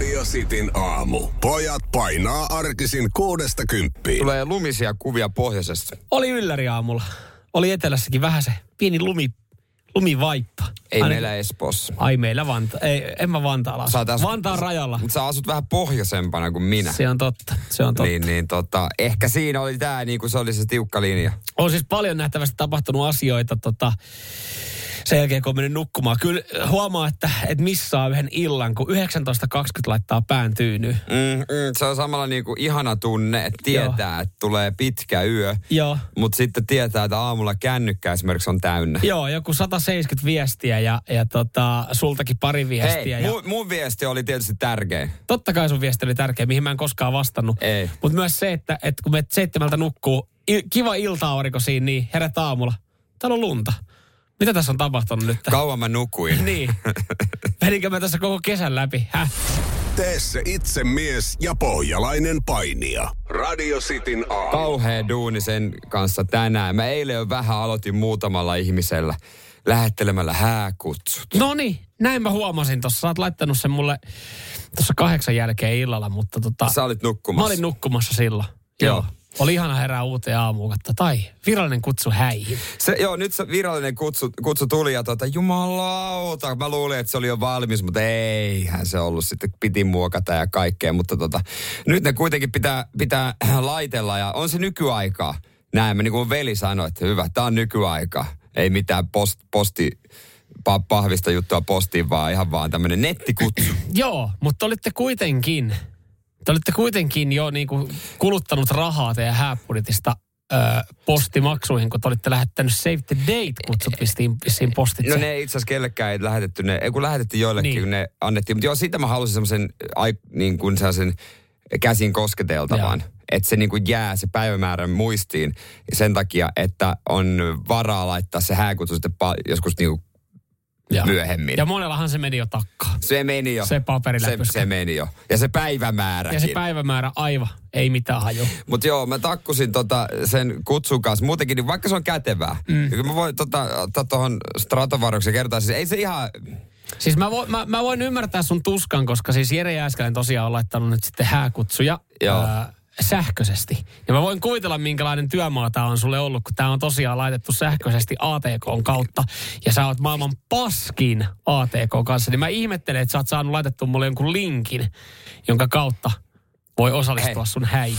Radio Cityn aamu. Pojat painaa arkisin kuudesta kymppiin. Tulee lumisia kuvia pohjoisesta. Oli ylläri aamulla. Oli etelässäkin vähän se pieni lumi, lumivaippa. Ei Ainakin- meillä Espoossa. Ai meillä Vanta. Ei, en mä Vantaalla asu. Sä oot asu- Vantaan rajalla. Mutta sä asut vähän pohjoisempana kuin minä. Se on totta. Se on totta. Niin, niin tota, ehkä siinä oli tää, niin kuin se oli se tiukka linja. On siis paljon nähtävästi tapahtunut asioita tota, sen jälkeen, kun on mennyt nukkumaan. Kyllä huomaa, että, että missaa yhden illan, kun 19.20 laittaa pään tyynyyn. Mm, mm, se on samalla niin kuin ihana tunne, että tietää, että tulee pitkä yö. Joo. Mutta sitten tietää, että aamulla kännykkä esimerkiksi on täynnä. Joo, joku 170 viestiä ja, ja tota, sultakin pari viestiä. Hei, ja... mun, mun viesti oli tietysti tärkeä. Totta kai sun viesti oli tärkeä, mihin mä en koskaan vastannut. Ei. Mutta myös se, että, että kun me seitsemältä nukkuu, il, kiva ilta-aurinko siinä, niin herät aamulla. Täällä on lunta. Mitä tässä on tapahtunut nyt? Kauan mä nukuin. niin. Meninkö mä tässä koko kesän läpi? Häh? Tee se itse mies ja pohjalainen painija. Radio Cityn aamu. Kauhea duuni sen kanssa tänään. Mä eilen jo vähän aloitin muutamalla ihmisellä lähettelemällä hääkutsut. No niin, näin mä huomasin tuossa. Sä oot laittanut sen mulle tuossa kahdeksan jälkeen illalla, mutta tota, Sä olit nukkumassa. mä olin nukkumassa silloin. Joo. Oli ihana herää uuteen aamuun, tai virallinen kutsu häihin. Se, joo, nyt se virallinen kutsu, kutsu tuli ja tota, jumalauta, mä luulin, että se oli jo valmis, mutta eihän se ollut sitten, piti muokata ja kaikkea, mutta tota, nyt ne kuitenkin pitää, pitää laitella ja on se nykyaikaa. Näin, niin kuin veli sanoi, että hyvä, tää on nykyaikaa. Ei mitään post, posti, pa, pahvista juttua postiin, vaan ihan vaan tämmönen nettikutsu. Joo, mutta olitte kuitenkin, te olitte kuitenkin jo niinku kuluttanut rahaa teidän hääbudjetista postimaksuihin, kun te olitte lähettänyt Save the Date-kutsut vissiin, vissiin postitse. No ne itse asiassa kellekään ei lähetetty, ne, ei kun lähetettiin joillekin, Niin. niin. kun ne annettiin. Mutta joo, siitä mä halusin semmoisen niin kuin sellaisen käsin kosketeltavan. Että se niin kuin jää se päivämäärä muistiin sen takia, että on varaa laittaa se hääkutsu sitten joskus niin kuin ja. myöhemmin. ja monellahan se meni jo takkaan. se meni jo. Se se, paperiläpyskä. se meni jo. Ja se päivämääräkin. Ja se päivämäärä aivan, ei mitään haju. Mutta joo, mä takkusin tota sen kutsun kanssa. Muutenkin, niin vaikka se on kätevää. Mm. Mä voin tota, ottaa tuohon stratovarjoksi kertaa. Siis ei se ihan... Siis mä, vo, mä, mä voin ymmärtää sun tuskan, koska siis Jere Jääskäinen tosiaan on laittanut nyt sitten hääkutsuja Joo. ää, sähköisesti. Ja mä voin kuvitella, minkälainen työmaa tämä on sulle ollut, kun tämä on tosiaan laitettu sähköisesti ATK kautta. Ja sä oot maailman paskin ATK kanssa. Niin mä ihmettelen, että sä oot saanut laitettu mulle jonkun linkin, jonka kautta voi osallistua Hei. sun häihin.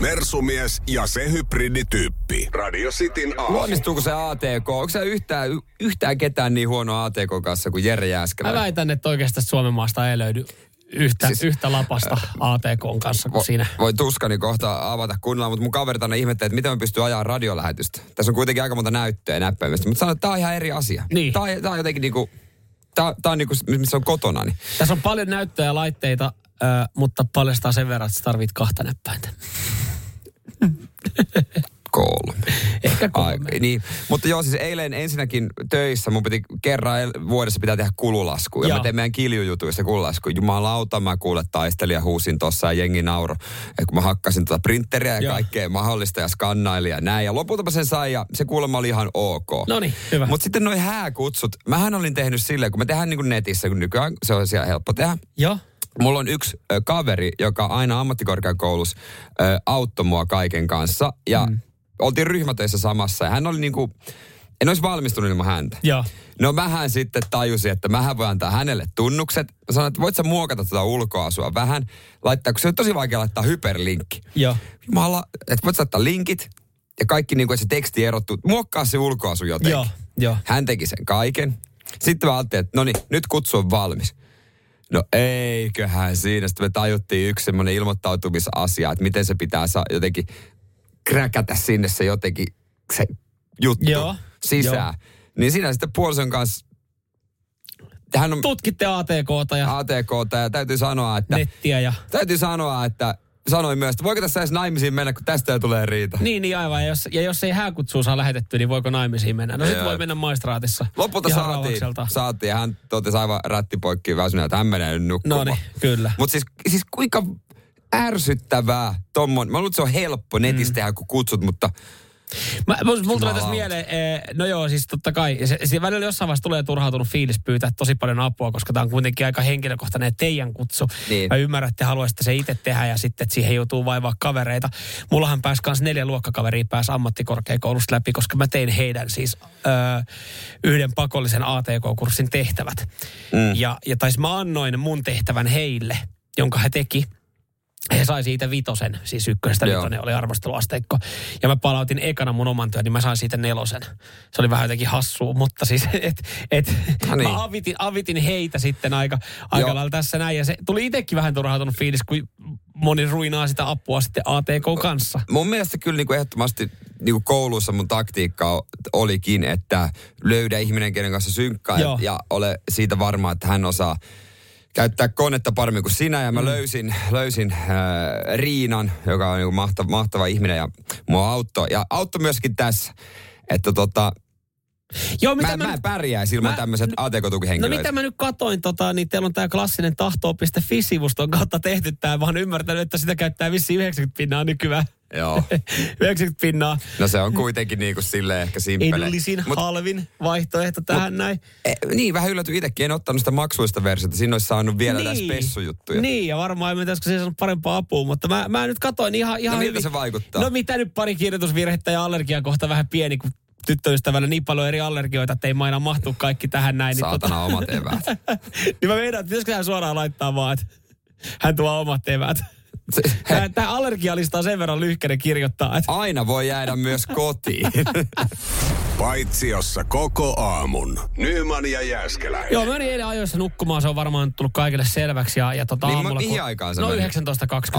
Mersumies ja se hybridityyppi. Radio Cityn aamu. Onnistuuko se ATK? Onko se yhtään, yhtään ketään niin huono ATK kanssa kuin Jere Mä Jääskeläinen? väitän, että oikeastaan Suomen maasta ei löydy yhtä, siis, yhtä lapasta ATK kanssa kuin Vo, siinä. voi tuskani kohta avata kunnolla, mutta mun kaverit aina ihmettelee, että miten mä pystyn ajaa radiolähetystä. Tässä on kuitenkin aika monta näyttöä ja näppäimistä, mutta sanon, että tää on ihan eri asia. Niin. Tää, on, tää on jotenkin niinku, tää, tää on niinku, missä on kotona. Niin. Tässä on paljon näyttöjä ja laitteita, mutta paljastaa sen verran, että sä tarvit kahta näppäintä. Kolme. Ehkä kolme. Ai, niin. Mutta joo, siis eilen ensinnäkin töissä mun piti kerran vuodessa pitää tehdä kululasku. Ja Joo. mä tein meidän kiljujutuissa kululasku. Jumalauta, mä kuule taistelija huusin tossa ja jengi nauro. Et kun mä hakkasin tuota printeriä ja Joo. kaikkea mahdollista ja skannailin ja näin. Ja lopulta mä sen sain ja se kuulemma oli ihan ok. Noniin, hyvä. Mutta sitten noi hääkutsut. Mähän olin tehnyt silleen, kun me tehdään niin kuin netissä, kun nykyään se on siellä helppo tehdä. Joo. Mulla on yksi kaveri, joka aina ammattikorkeakoulussa auttoi mua kaiken kanssa. Ja mm. Oltiin ryhmätöissä samassa. Ja hän oli niinku, en olisi valmistunut ilman häntä. Joo. No mähän sitten tajusin, että mähän voi antaa hänelle tunnukset. Mä sanoin, että voit sä muokata tuota ulkoasua vähän. Laittaa, kun se on tosi vaikea laittaa hyperlinkki. Joo. Jumala, että voit sä laittaa linkit ja kaikki niin kuin se teksti erottuu. Muokkaa se ulkoasu jotenkin. Joo. Joo. Hän teki sen kaiken. Sitten mä ajattelin, että no niin, nyt kutsu on valmis. No eiköhän siinä. Sitten me tajuttiin yksi semmoinen ilmoittautumisasia, että miten se pitää saa jotenkin kräkätä sinne se jotenkin se juttu Joo, sisään. Niin siinä sitten puolison kanssa, hän on Tutkitte ATKta ja ATK, ja täytyy sanoa, että nettiä ja... täytyy sanoa, että sanoi myös, että voiko tässä edes naimisiin mennä, kun tästä ei tule riita. Niin, niin aivan. Ja jos, ja jos ei hääkutsua saa lähetetty, niin voiko naimisiin mennä? No sitten Joo. voi mennä maistraatissa. Lopulta saatiin, saatiin ja hän totesi aivan rättipoikkiin väsyneen, että hän menee nyt nukkumaan. No niin, kyllä. Mutta siis, siis kuinka ärsyttävää tommon. Mä luulen, että se on helppo netissä mm. tehdä, kun kutsut, mutta Mä, mulla tulee tässä mieleen, eh, no joo, siis totta kai, se, se välillä jossain vaiheessa tulee turhautunut fiilis pyytää tosi paljon apua, koska tämä on kuitenkin aika henkilökohtainen teidän kutsu. Niin. Mä ymmärrän, että te haluaisitte se itse tehdä ja sitten, että siihen joutuu vaivaa kavereita. Mullahan pääsi kanssa neljä luokkakaveria pääsi ammattikorkeakoulusta läpi, koska mä tein heidän siis ö, yhden pakollisen ATK-kurssin tehtävät. Mm. Ja, ja tais mä annoin mun tehtävän heille, jonka he teki. He sai siitä vitosen, siis ykkösestä Joo. vitonen oli arvosteluasteikko. Ja mä palautin ekana mun oman työn, niin mä sain siitä nelosen. Se oli vähän jotenkin hassua, mutta siis, et, et, No niin. mä avitin, avitin heitä sitten aika, aika Joo. lailla tässä näin. Ja se tuli itsekin vähän turhautunut fiilis, kun moni ruinaa sitä apua sitten ATK kanssa. mun mielestä kyllä niin kuin ehdottomasti niin kuin koulussa mun taktiikka olikin, että löydä ihminen, kenen kanssa synkkaa ja, ja ole siitä varma, että hän osaa käyttää konetta paremmin kuin sinä. Ja mä mm. löysin, löysin äh, Riinan, joka on niin mahtava, mahtava ihminen ja mua auttoi. Ja auttoi myöskin tässä, että tota, Joo, mä, mitä mä, mä en pärjäisi ilman mä- tämmöiset No ATK-tukihenkilöitä. mitä mä nyt katoin, tota, niin teillä on tämä klassinen tahto.fi-sivuston kautta tehty tämä. Mä oon ymmärtänyt, että sitä käyttää vissiin 90 pinnaa nykyään. Joo. 90 pinnaa. No se on kuitenkin niin kuin silleen ehkä simppele. Edullisin, Mut- halvin vaihtoehto tähän näin. Eh, niin, vähän yllätyin itsekin. En ottanut sitä maksuista versiota. Siinä olisi saanut vielä niin. tässä spessujuttuja. Niin, ja varmaan en olisiko se saanut parempaa apua, mutta mä, mä nyt katoin ihan, ihan No miltä hyvin. se vaikuttaa? No mitä nyt pari kirjoitusvirhettä ja allergia kohta vähän pieni, kun tyttöystävällä niin paljon eri allergioita, että ei maina mahtuu kaikki tähän näin. Niin, Saatana omat eväät. niin mä meidän, että pitäisikö hän suoraan laittaa vaan, että hän tuo omat eväät. Tämä allergialista on sen verran lyhkäinen kirjoittaa, että Aina voi jäädä myös kotiin. Paitsiossa koko aamun. Nyman ja Jääskeläinen. Joo, mä menin eilen ajoissa nukkumaan, se on varmaan tullut kaikille selväksi. Ja, ja tota Niin, aamulla, mihin kun, aikaan No menit? 19.20,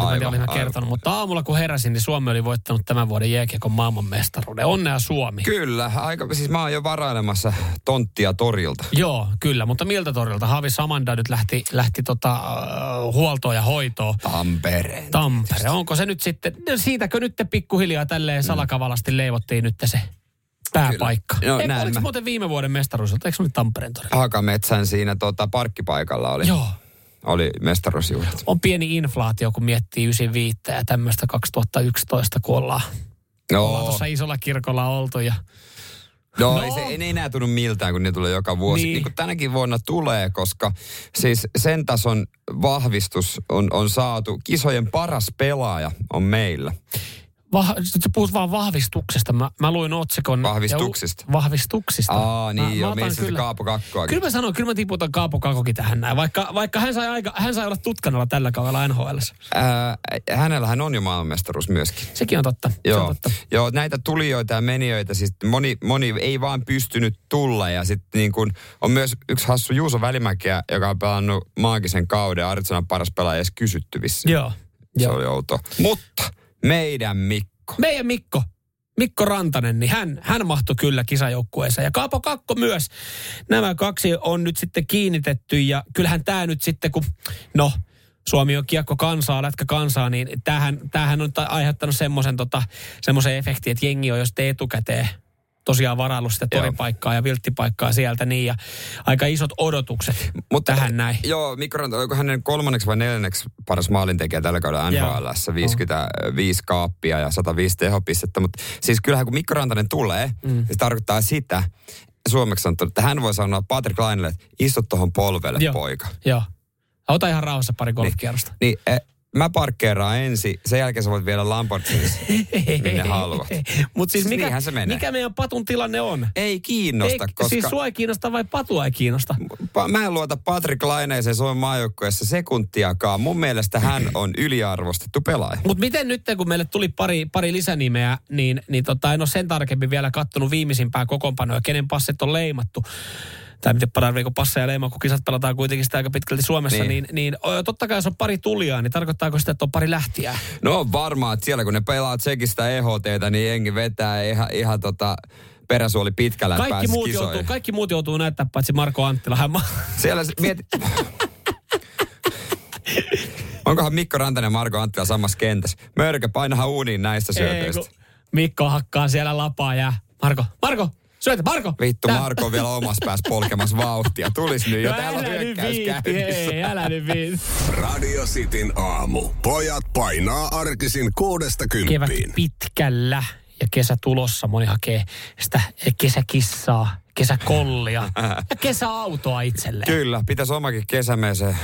mä Aivan, olin mä aivan. kertonut. Mutta aamulla kun heräsin, niin Suomi oli voittanut tämän vuoden jääkiekon maailmanmestaruuden. Onnea Suomi. Kyllä, aika, siis mä oon jo varailemassa tonttia torilta. Joo, kyllä, mutta miltä torilta? Havi Samanda nyt lähti, lähti tota, uh, huoltoon ja hoitoon. Tampereen. Tampere, onko se nyt sitten, no siitäkö nyt te pikkuhiljaa tälleen salakavalasti leivottiin nyt se pääpaikka? Kyllä. No, Eikö, näin oliko mä- muuten viime vuoden mestaruus? Eikö se oli Tampereen torilla? Hakametsän siinä tota, parkkipaikalla oli, Joo. oli mestaruusjuhlat. on pieni inflaatio, kun miettii 95 ja tämmöistä 2011, kun ollaan, ollaan No, tuossa isolla kirkolla oltu. Ja, no, No. Ei, se, ei enää tunnu miltään, kun ne tulee joka vuosi. Niin. Niin. niin kuin tänäkin vuonna tulee, koska siis sen tason vahvistus on, on saatu. Kisojen paras pelaaja on meillä. Vah, sä puhut vaan vahvistuksesta. Mä, mä luin otsikon. Vahvistuksista. Ja, vahvistuksista. Aa, niin mä, joo, mä se Kaapo Kakkoakin. Kyllä mä sanon, kyllä mä tiputan Kaapo Kakokin tähän näin. Vaikka, vaikka hän, sai aika, hän sai olla tutkanalla tällä kaudella NHL. Ää, hänellähän on jo maailmanmestaruus myöskin. Sekin on totta. Se on Joo, totta. joo, näitä tulijoita ja menijöitä, siis moni, moni ei vaan pystynyt tulla. Ja sitten niin kun on myös yksi hassu Juuso Välimäkeä, joka on pelannut maagisen kauden. Arizonan paras pelaaja edes kysyttyvissä. Joo. Se joo. oli outo. Mutta meidän Mikko. Meidän Mikko, Mikko Rantanen, niin hän, hän mahtui kyllä kisajoukkueeseen. Ja Kaapo Kakko myös. Nämä kaksi on nyt sitten kiinnitetty ja kyllähän tämä nyt sitten, kun no, Suomi on kiekko kansaa, lätkä kansaa, niin tämähän, tämähän on ta- aiheuttanut semmoisen tota, semmoisen efektin, että jengi on te etukäteen tosiaan varaillut sitä Joo. toripaikkaa ja vilttipaikkaa sieltä niin ja aika isot odotukset Mutta, tähän näin. Joo, Mikko Ranta, oliko hänen kolmanneksi vai neljänneksi paras maalintekijä tällä kaudella Joo. NHL, 55 kaappia ja 105 tehopistettä. Mutta siis kyllähän kun Mikko Rantanen tulee, mm. se tarkoittaa sitä, suomeksi sanottuna, että hän voi sanoa Patrick Lainelle, että istu tuohon polvelle, Joo. poika. Joo. Ota ihan rauhassa pari golfkierrosta. Niin, eh, mä parkkeeraan ensin, sen jälkeen sä voit viedä Lamborghinis, minne haluat. Mutta siis Siis mikä, se menee. mikä meidän patun tilanne on? Ei kiinnosta, ei, koska Siis sua ei kiinnosta vai patua ei kiinnosta? pa- mä en luota Patrick Laineeseen Suomen maajoukkueessa sekuntiakaan. Mun mielestä hän on yliarvostettu pelaaja. Mutta miten nyt, kun meille tuli pari, pari lisänimeä, niin, niin tota, en ole sen tarkemmin vielä kattonut viimeisimpää kokoonpanoa, kenen passit on leimattu. Tai miten tarviiko passeja leimaa, kun kisat pelataan kuitenkin sitä aika pitkälti Suomessa, niin, Niin. niin, totta kai jos on pari tulijaa, niin tarkoittaako sitä, että on pari lähtiä? No on varmaa, että siellä kun ne pelaa Tsekistä EHTtä, niin jengi vetää ihan, ihan tota peräsuoli pitkällä, Kaikki muut, kisoihin. joutuu, kaikki muut joutuu näyttää, paitsi Marko Anttila. Hän ma- Siellä mieti... Onkohan Mikko Rantanen ja Marko Anttila samassa kentässä? Mörkö, painahan uuniin näistä syötöistä. Mikko hakkaa siellä lapaa ja Marko, Marko, syötä, Marko. Vittu, Tää- Marko on vielä omassa päässä polkemassa vauhtia. Tulis nyt jo, No täällä on hyökkäys ei, älä nyt viitti. Radio Cityn aamu. Pojat painaa arkisin kuudesta Kevät kymppiin. pitkällä ja kesä tulossa. Moni hakee sitä kesäkissaa, kesäkollia ja kesäautoa itselleen. Kyllä, pitäisi omakin kesämeese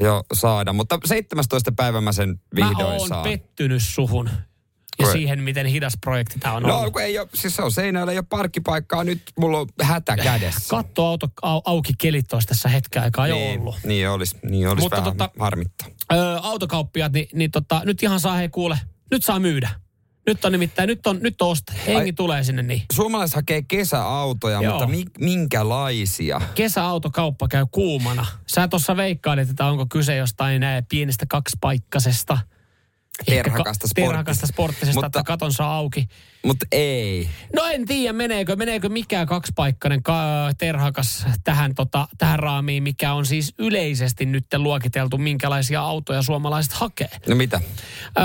jo saada, mutta 17. päivä mä sen Mä vihdoin oon saan. pettynyt suhun ja siihen, miten hidas projekti tää on No ollut. kun ei ole, siis se on seinällä, ei ole parkkipaikkaa, nyt mulla on hätä kädessä. Kattoauto au, auki kelit olisi tässä hetken aikaa jo niin, ollut. niin olisi, niin olisi Mutta vähän tota- harmittaa. Öö, autokauppiaat, niin, niin tota, nyt ihan saa hei kuule, nyt saa myydä. Nyt on nimittäin, nyt on, nyt on osta. Hengi Ai- tulee sinne niin. Suomalaiset hakee kesäautoja, Joo. mutta mi, minkälaisia? Kesäautokauppa käy kuumana. Sä tuossa veikkailit, että onko kyse jostain näin pienestä kaksipaikkaisesta. Terhakasta ka- sporttis- terhakasta sporttisesta, Mutta- että katon saa auki. Mutta ei. No en tiedä, meneekö, meneekö mikään kaksipaikkainen ka- terhakas tähän, tota, tähän raamiin, mikä on siis yleisesti nyt luokiteltu, minkälaisia autoja suomalaiset hakee. No mitä? Öö,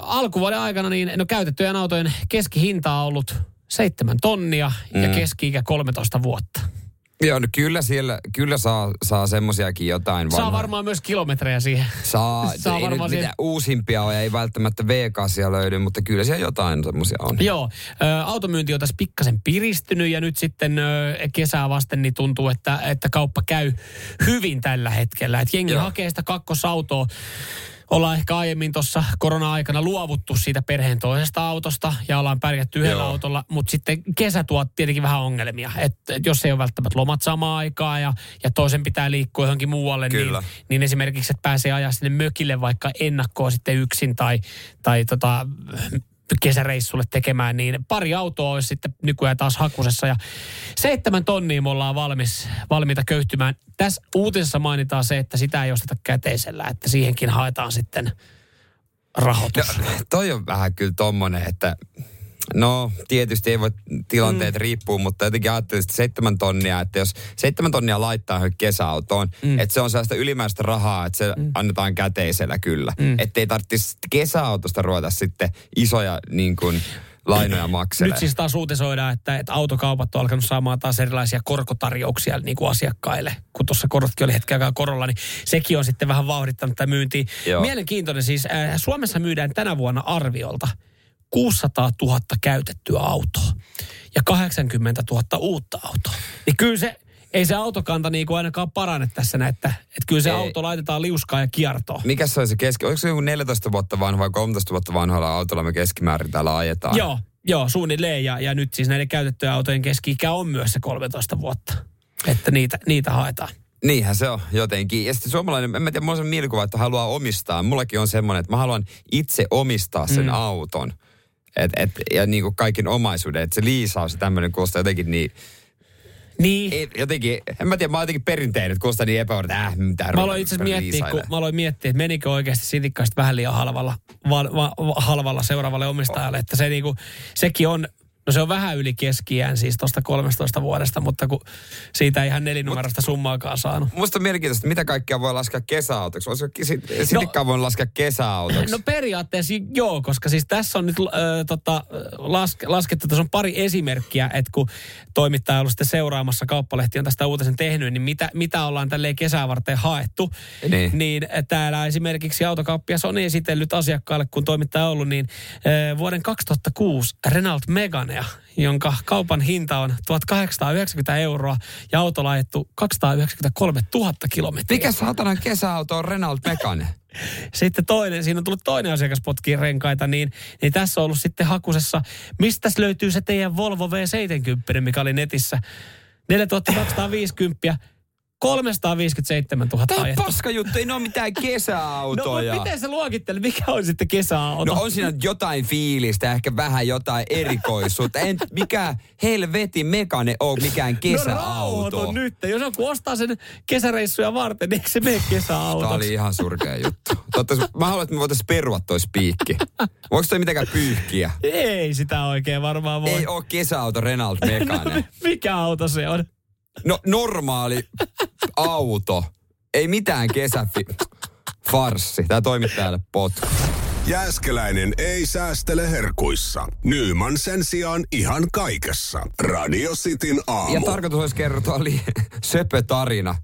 alkuvuoden aikana niin, no käytettyjen autojen keskihinta on ollut seitsemän tonnia mm. ja keski-ikä 13 vuotta. Joo, no kyllä siellä, kyllä saa, saa semmosiakin jotain Saa vanhoja. varmaan myös kilometrejä siihen. Saa, saa ei varmaan siihen- uusimpia ole, ei välttämättä V8 löydy, mutta kyllä siellä jotain semmosia on. Joo, ö, automyynti on tässä pikkasen piristynyt ja nyt sitten ö, kesää vasten niin tuntuu, että, että kauppa käy hyvin tällä hetkellä. Et jengi Joo. hakee sitä kakkosautoa. Ollaan ehkä aiemmin tuossa korona-aikana luovuttu siitä perheen toisesta autosta ja ollaan pärjätty yhdellä Joo. autolla, mutta sitten kesä tuo tietenkin vähän ongelmia. että et jos ei ole välttämättä lomat samaan aikaan ja, ja toisen pitää liikkua johonkin muualle, niin, niin esimerkiksi, että pääsee ajaa sinne mökille vaikka ennakkoon sitten yksin tai, tai tota, kesäreissulle tekemään, niin pari autoa olisi sitten nykyään taas hakusessa. Ja seitsemän tonnia me ollaan valmis, valmiita köyhtymään. Tässä uutisessa mainitaan se, että sitä ei osteta käteisellä, että siihenkin haetaan sitten rahoitus. No, toi on vähän kyllä tommonen, että no tietysti ei voi tilanteet mm. riippuu, mutta jotenkin ajattelin, että seitsemän tonnia, että jos seitsemän tonnia laittaa kesäautoon, mm. että se on sellaista ylimääräistä rahaa, että se mm. annetaan käteisellä kyllä. Mm. Että ei tarvitsisi kesäautosta ruveta sitten isoja niin kuin, lainoja makselee. Nyt siis taas uutisoidaan, että, että autokaupat on alkanut saamaan taas erilaisia korkotarjouksia niin kuin asiakkaille. Kun tuossa korotkin oli hetken aikaa korolla, niin sekin on sitten vähän vauhdittanut tätä myyntiä. Joo. Mielenkiintoinen siis. Äh, Suomessa myydään tänä vuonna arviolta 600 000 käytettyä autoa ja 80 000 uutta autoa. Niin kyllä se, ei se autokanta niin kuin ainakaan parane tässä, näin, että, että kyllä se Ei. auto laitetaan liuskaan ja kiertoon. Mikä se on se keski? Oliko se joku 14 vuotta vanha vai 13 vuotta vanhalla autolla me keskimäärin täällä ajetaan? Joo, joo, suunnilleen. Ja, ja nyt siis näiden käytettyjen autojen keski-ikä on myös se 13 vuotta. Että niitä, niitä haetaan. Niinhän se on jotenkin. Ja sitten suomalainen, en mä tiedä, mulla on mielikuva, että haluaa omistaa. Mullakin on semmoinen, että mä haluan itse omistaa sen mm. auton. Et, et, ja niin kuin kaiken omaisuuden. Että se liisaus ja tämmöinen kuulostaa jotenkin niin... Niin. Ei, jotenkin, en mä tiedä, mä oon jotenkin perinteinen, että kuulostaa niin epävarma, äh, mitä Mä aloin itse miettiä, kun mä aloin miettiä, että menikö oikeasti sitikkaista vähän liian halvalla, va, va, va, halvalla seuraavalle omistajalle. Että se niinku, sekin on, no se on vähän yli keskiään siis tuosta 13 vuodesta, mutta kun siitä ei ihan nelinumeroista summaakaan saanut. Musta on mielenkiintoista, mitä kaikkea voi laskea kesäautoksi. Olisiko sit- sitikkaa voi laskea kesäautoksi? No periaatteessa joo, koska siis tässä on nyt äh, tota, laske, laskettu, tässä on pari esimerkkiä, että kun toimittaja on ollut sitten seuraamassa, kauppalehti on tästä uutisen tehnyt, niin mitä, mitä ollaan tälleen kesää varten haettu. Niin. niin täällä esimerkiksi autokauppias on esitellyt asiakkaalle, kun toimittaja on ollut, niin äh, vuoden 2006 Renault Meganea, jonka kaupan hinta on 1890 euroa ja auto laitettu 293 000 kilometriä. Mikä saatanan kesäauto on Renault Megane? Sitten toinen, siinä on tullut toinen asiakas potkii renkaita, niin, niin tässä on ollut sitten hakusessa, mistä löytyy se teidän Volvo V70, mikä oli netissä. 4250, 357 000 Tämä on ajettu. paska juttu, ei ne ole mitään No kesäautoja. mutta miten se luokittelee, mikä on sitten kesäauto? No on siinä jotain fiilistä, ehkä vähän jotain erikoisuutta. En mikä helveti mekane on mikään No kesäauto. rauhoitu nyt. Jos joku ostaa sen kesäreissuja varten, niin eikö se mene Tämä kesäautoksi? oli ihan surkea juttu. Totta, mä haluan, että me voitaisiin perua toi spiikki. Voiko toi mitenkään pyyhkiä? Ei sitä oikein varmaan voi. Ei ole kesäauto Renault Megane. Mikä auto se on? No normaali auto. Ei mitään kesäfi... farssi. Tämä toimittajalle potku. Jääskeläinen ei säästele herkuissa. Nyman sen sijaan ihan kaikessa. Radio Cityn aamu. Ja tarkoitus olisi kertoa li- söpö tarina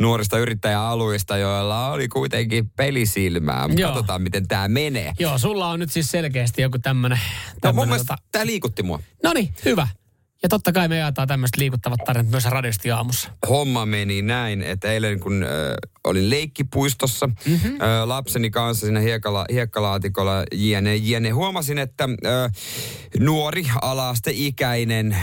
nuorista yrittäjäalueista, joilla oli kuitenkin pelisilmää. Joo. Katsotaan, miten tämä menee. Joo, sulla on nyt siis selkeästi joku tämmönen... No mun mielestä tämä liikutti mua. No niin, hyvä. Ja totta kai me jaetaan tämmöiset liikuttavat tarinat myös radiosti aamussa. homma meni näin, että eilen kun äh, olin leikkipuistossa mm-hmm. äh, lapseni kanssa siinä hiekkala, hiekkalaatikolla jne, jne, huomasin, että äh, nuori alasteikäinen,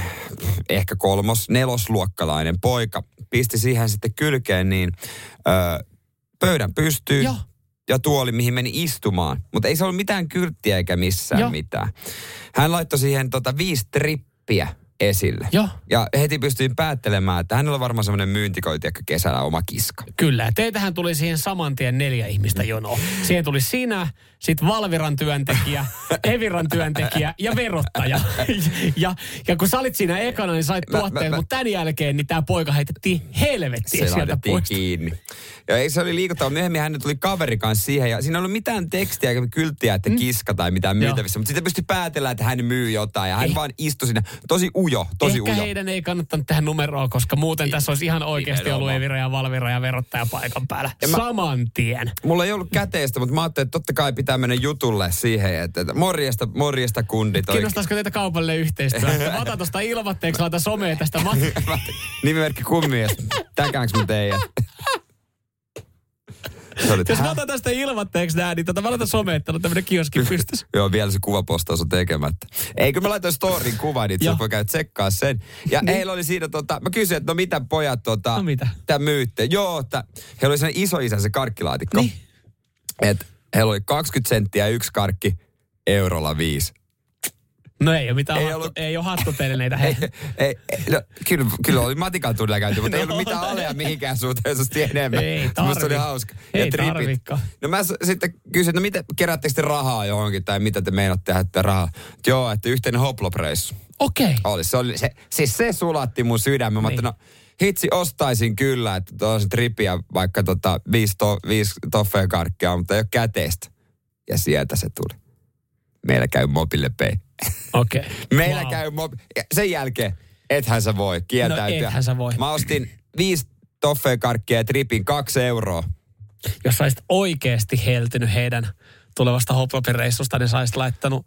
ehkä kolmos, nelosluokkalainen poika pisti siihen sitten kylkeen niin äh, pöydän pystyyn. Joo. Ja tuoli, mihin meni istumaan. Mutta ei se ollut mitään kylttiä eikä missään Joo. mitään. Hän laittoi siihen tota viisi trippiä esille. Joo. Ja heti pystyin päättelemään, että hänellä on varmaan semmoinen myyntikoiti, kesällä oma kiska. Kyllä, teitähän tuli siihen saman tien neljä ihmistä jonoa. Siihen tuli sinä, sitten Valviran työntekijä, Eviran työntekijä ja verottaja. Ja, ja kun sä olit siinä ekana, niin sait tuotteen, mutta tämän jälkeen niin tämä poika heitettiin helvettiin Se sieltä pois. kiinni. Ja ei se oli liikuttava. Myöhemmin hän tuli kaveri kanssa siihen. Ja siinä ei ollut mitään tekstiä eikä kylttiä, että kiska tai mitään Mm. Myytävissä. Mutta sitten pystyi päätellä, että hän myy jotain. Ja hän Ei. vaan istui siinä. Tosi ujo, tosi Ehkä ujo. heidän ei kannattanut tehdä numeroa, koska muuten tässä olisi ihan oikeasti ollut. Evira ja Valvira ja verottaja paikan päällä. Ja mä- Saman tien. Mulla ei ollut käteistä, mutta mä ajattelin, että totta kai pitää mennä jutulle siihen, että, että morjesta, morjesta kundit. Kiinnostaisiko teitä kaupallinen yhteistyö? Mä otan tuosta ilmatteeksi, laitan somea tästä mat- Nimimerkki kummies. Täkäänkö mä teidän? Se oli, Jos mä otan tästä ilmatteeksi nää, niin tota, mä laitan somea, että on tämmönen kioski pystyssä. Joo, vielä se kuvapostaus on tekemättä. Eikö mä laitoin storin kuvan, niin voi käydä tsekkaa sen. Ja niin. heillä oli siinä, tota, mä kysyin, että no mitä pojat tota, No mitä? tää myytte. Joo, että heillä oli sen iso isä se karkkilaatikko. Niin. Että heillä oli 20 senttiä yksi karkki, eurolla viisi. No ei ole mitään, Ei ei, hattu, ollut- ei ole hattutelineitä. Ei, ei, ei, no, kyllä, kyllä oli matikan tunnilla käyty, mutta ei No, ollut mitään tai- aleja mihinkään suhteellisesti enemmän. Ei Musta oli tarvi. hauska. Ei tripit. tarvikaan. No mä sitten kysyin, no miten keräättekö te rahaa johonkin tai mitä te meinaatte tehdä rahaa. Joo, että yhteinen hoplopreissu. Okei. Okay. Oli, se, oli, se, siis se sulatti mun sydämen. Mä Niin. niin. no hitsi ostaisin kyllä, että tuollaisen tripiä vaikka tota viisi, to, viisi toffea karkkia, mutta ei ole käteistä. Ja sieltä se tuli. Meillä käy mobile pay. Okei. Okay. Meillä wow. käy mobi... Sen jälkeen, ethän sä voi kieltäytyä. No ethän sä voi. Mä ostin viisi toffea karkkia ja tripin kaksi euroa. Jos saisit oikeasti heltynyt heidän tulevasta hoplopireissusta, niin saisit laittanut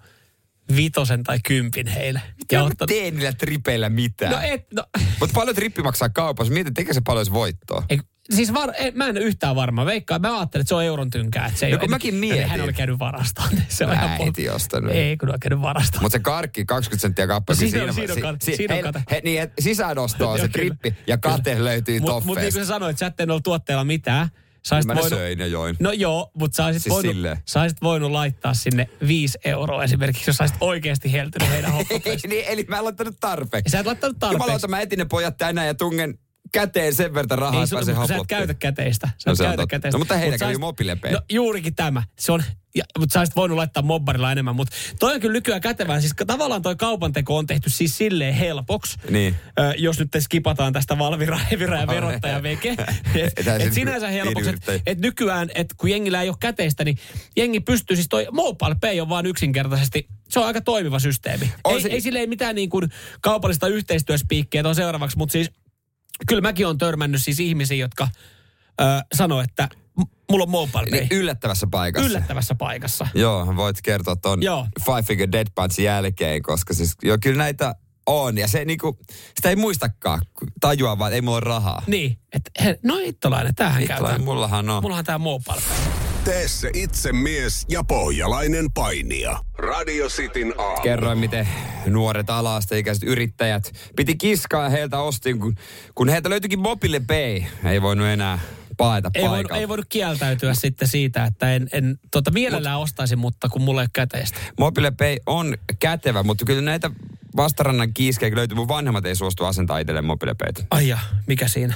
vitosen tai kympin heille. Mitä Ja ottanut- teen niillä tripeillä mitään? No et, no, Mutta paljon trippi maksaa kaupassa. Mietin, tekee se paljon voittoa. ei, siis var, ei, mä en ole yhtään varma. Veikkaa, mä ajattelin, että se on euron tynkää. Että se ei No ole- mäkin Hän mietin. oli käynyt varastamaan. Se on Mä ihan äiti ostanut. Ei, kun on käynyt varastamaan. Mutta se karkki 20 senttiä kappale. No niin siinä on- siinä on kate- siinä on kate. he, niin, et sisäänosto on se trippi ja kate löytyy Mutta mut niin toffeesta. kuin sä sanoit, sä et ollut tuotteella mitään. Saisit Mä ne söin ja join. No joo, mutta sä olisit, Siis voinut, silleen. voinut laittaa sinne viisi euroa esimerkiksi, jos sä olisit oikeasti heltynyt heidän niin, eli mä en laittanut tarpeeksi. Ja sä et laittanut tarpeeksi. Jumalauta, mä etin ne pojat tänään ja tungen käteen sen verran rahaa, Ei, että sun, pääsen sä et käytä käteistä. Sä No se on käytä totta. käteistä. No, mutta heillä Mut kävi mobiilepay. No juurikin tämä. Se on, ja, mutta sä olisit voinut laittaa mobbarilla enemmän. Mutta toi on kyllä nykyään kätevää. Siis tavallaan toi kaupanteko on tehty siis silleen helpoksi. Niin. Ö, jos nyt skipataan tästä Valvira, Evira ja verottaja veke. Et, se et sinänsä helpoksi. yrittäjä. Et, nykyään, et kun jengillä ei ole käteistä, niin jengi pystyy siis toi mobile pay on vaan yksinkertaisesti, se on aika toimiva systeemi. On Ei, se- ei sille ei mitään niin kuin kaupallista yhteistyöspiikkiä tuon seuraavaksi, mutta siis kyllä mäkin on törmännyt siis ihmisiä, jotka ö, sanoo, että mulla on mobile. Niin yllättävässä paikassa. Yllättävässä paikassa. Joo, voit kertoa ton Joo. Five Finger Dead Punch jälkeen, koska siis joo, kyllä näitä on. Ja se niinku, sitä ei muistakaan tajua, vaan ei mulla ole rahaa. Niin, että no hittolainen, tämähän käytetään. mullahan on. Mullahan tää mobile. Tee se itse mies ja pohjalainen painija. Radio Cityn aamu. Kerroin, miten nuoret ala-asteikäiset yrittäjät piti kiskaa heiltä ostin, kun, kun heiltä löytyikin Mobile Pay. Ei voinut enää paeta Ei voinut, ei voinut kieltäytyä sitten siitä, että en, en tota, mielellään ostaisin, mutta kun mulla ei ole käteistä. Mobile Pay on kätevä, mutta kyllä näitä vastarannan kiiskejä löytyy. Mun vanhemmat ei suostu asentaa itselleen Mobile Paytä. Ai ja, mikä siinä?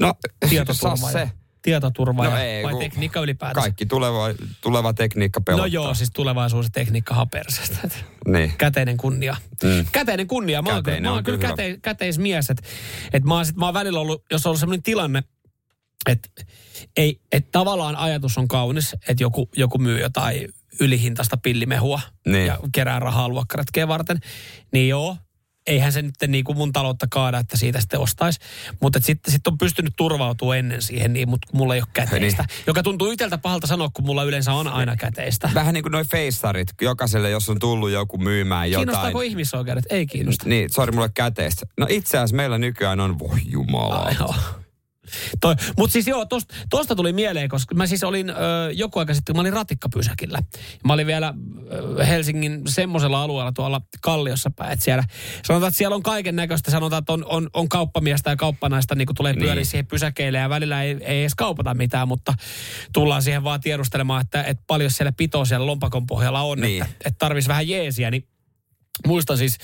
No, saa Tietoturva, se. Tietoturva No ja, ei, vai tekniikka ylipäätänsä? Kaikki tuleva, tuleva tekniikka pelottaa. No joo, siis tulevaisuus ja tekniikka hapersesta. Niin. Käteinen kunnia. Mm. Käteinen kunnia. Mä oon kyllä, Käteinen mä oon on kyllä kyllä käte, käteismies. Että et mä, oon sit, mä oon välillä ollut, jos on ollut sellainen tilanne, et, ei, et tavallaan ajatus on kaunis, että joku, joku myy jotain ylihintaista pillimehua Niin. ja kerää rahaa luokkaretkeen varten. Niin joo, eihän se nyt niin kuin mun taloutta kaada, että siitä sitten ostaisi. Mutta sitten sit on pystynyt turvautumaan ennen siihen, niin, mutta mulla ei ole käteistä. Niin. Joka tuntuu yhdeltä pahalta sanoa, kun mulla yleensä on aina käteistä. Vähän niin kuin noi feissarit, jokaiselle, jos on tullut joku myymään jotain. Kiinnostaako ihmisoikeudet? Ei kiinnosta. Niin, sori, mulle käteistä. No itse asiassa meillä nykyään on, voi jumala. Joo. Toi, mutta siis joo, tosta, tosta tuli mieleen, koska mä siis olin ö, joku aika sitten, mä olin ratikkapysäkillä. Mä olin vielä ö, Helsingin semmoisella alueella tuolla Kalliossa päin, että siellä, sanotaan, että siellä on kaiken näköistä, sanotaan, että on, on, on kauppamiestä ja kauppanaista, niin kuin tulee pyöriä Niin. siihen pysäkeille ja välillä ei, ei edes kaupata mitään, mutta tullaan siihen vaan tiedustelemaan, että, että paljon siellä pitoa siellä lompakon pohjalla on, Niin. että, että tarvisi vähän jeesiä, niin muistan siis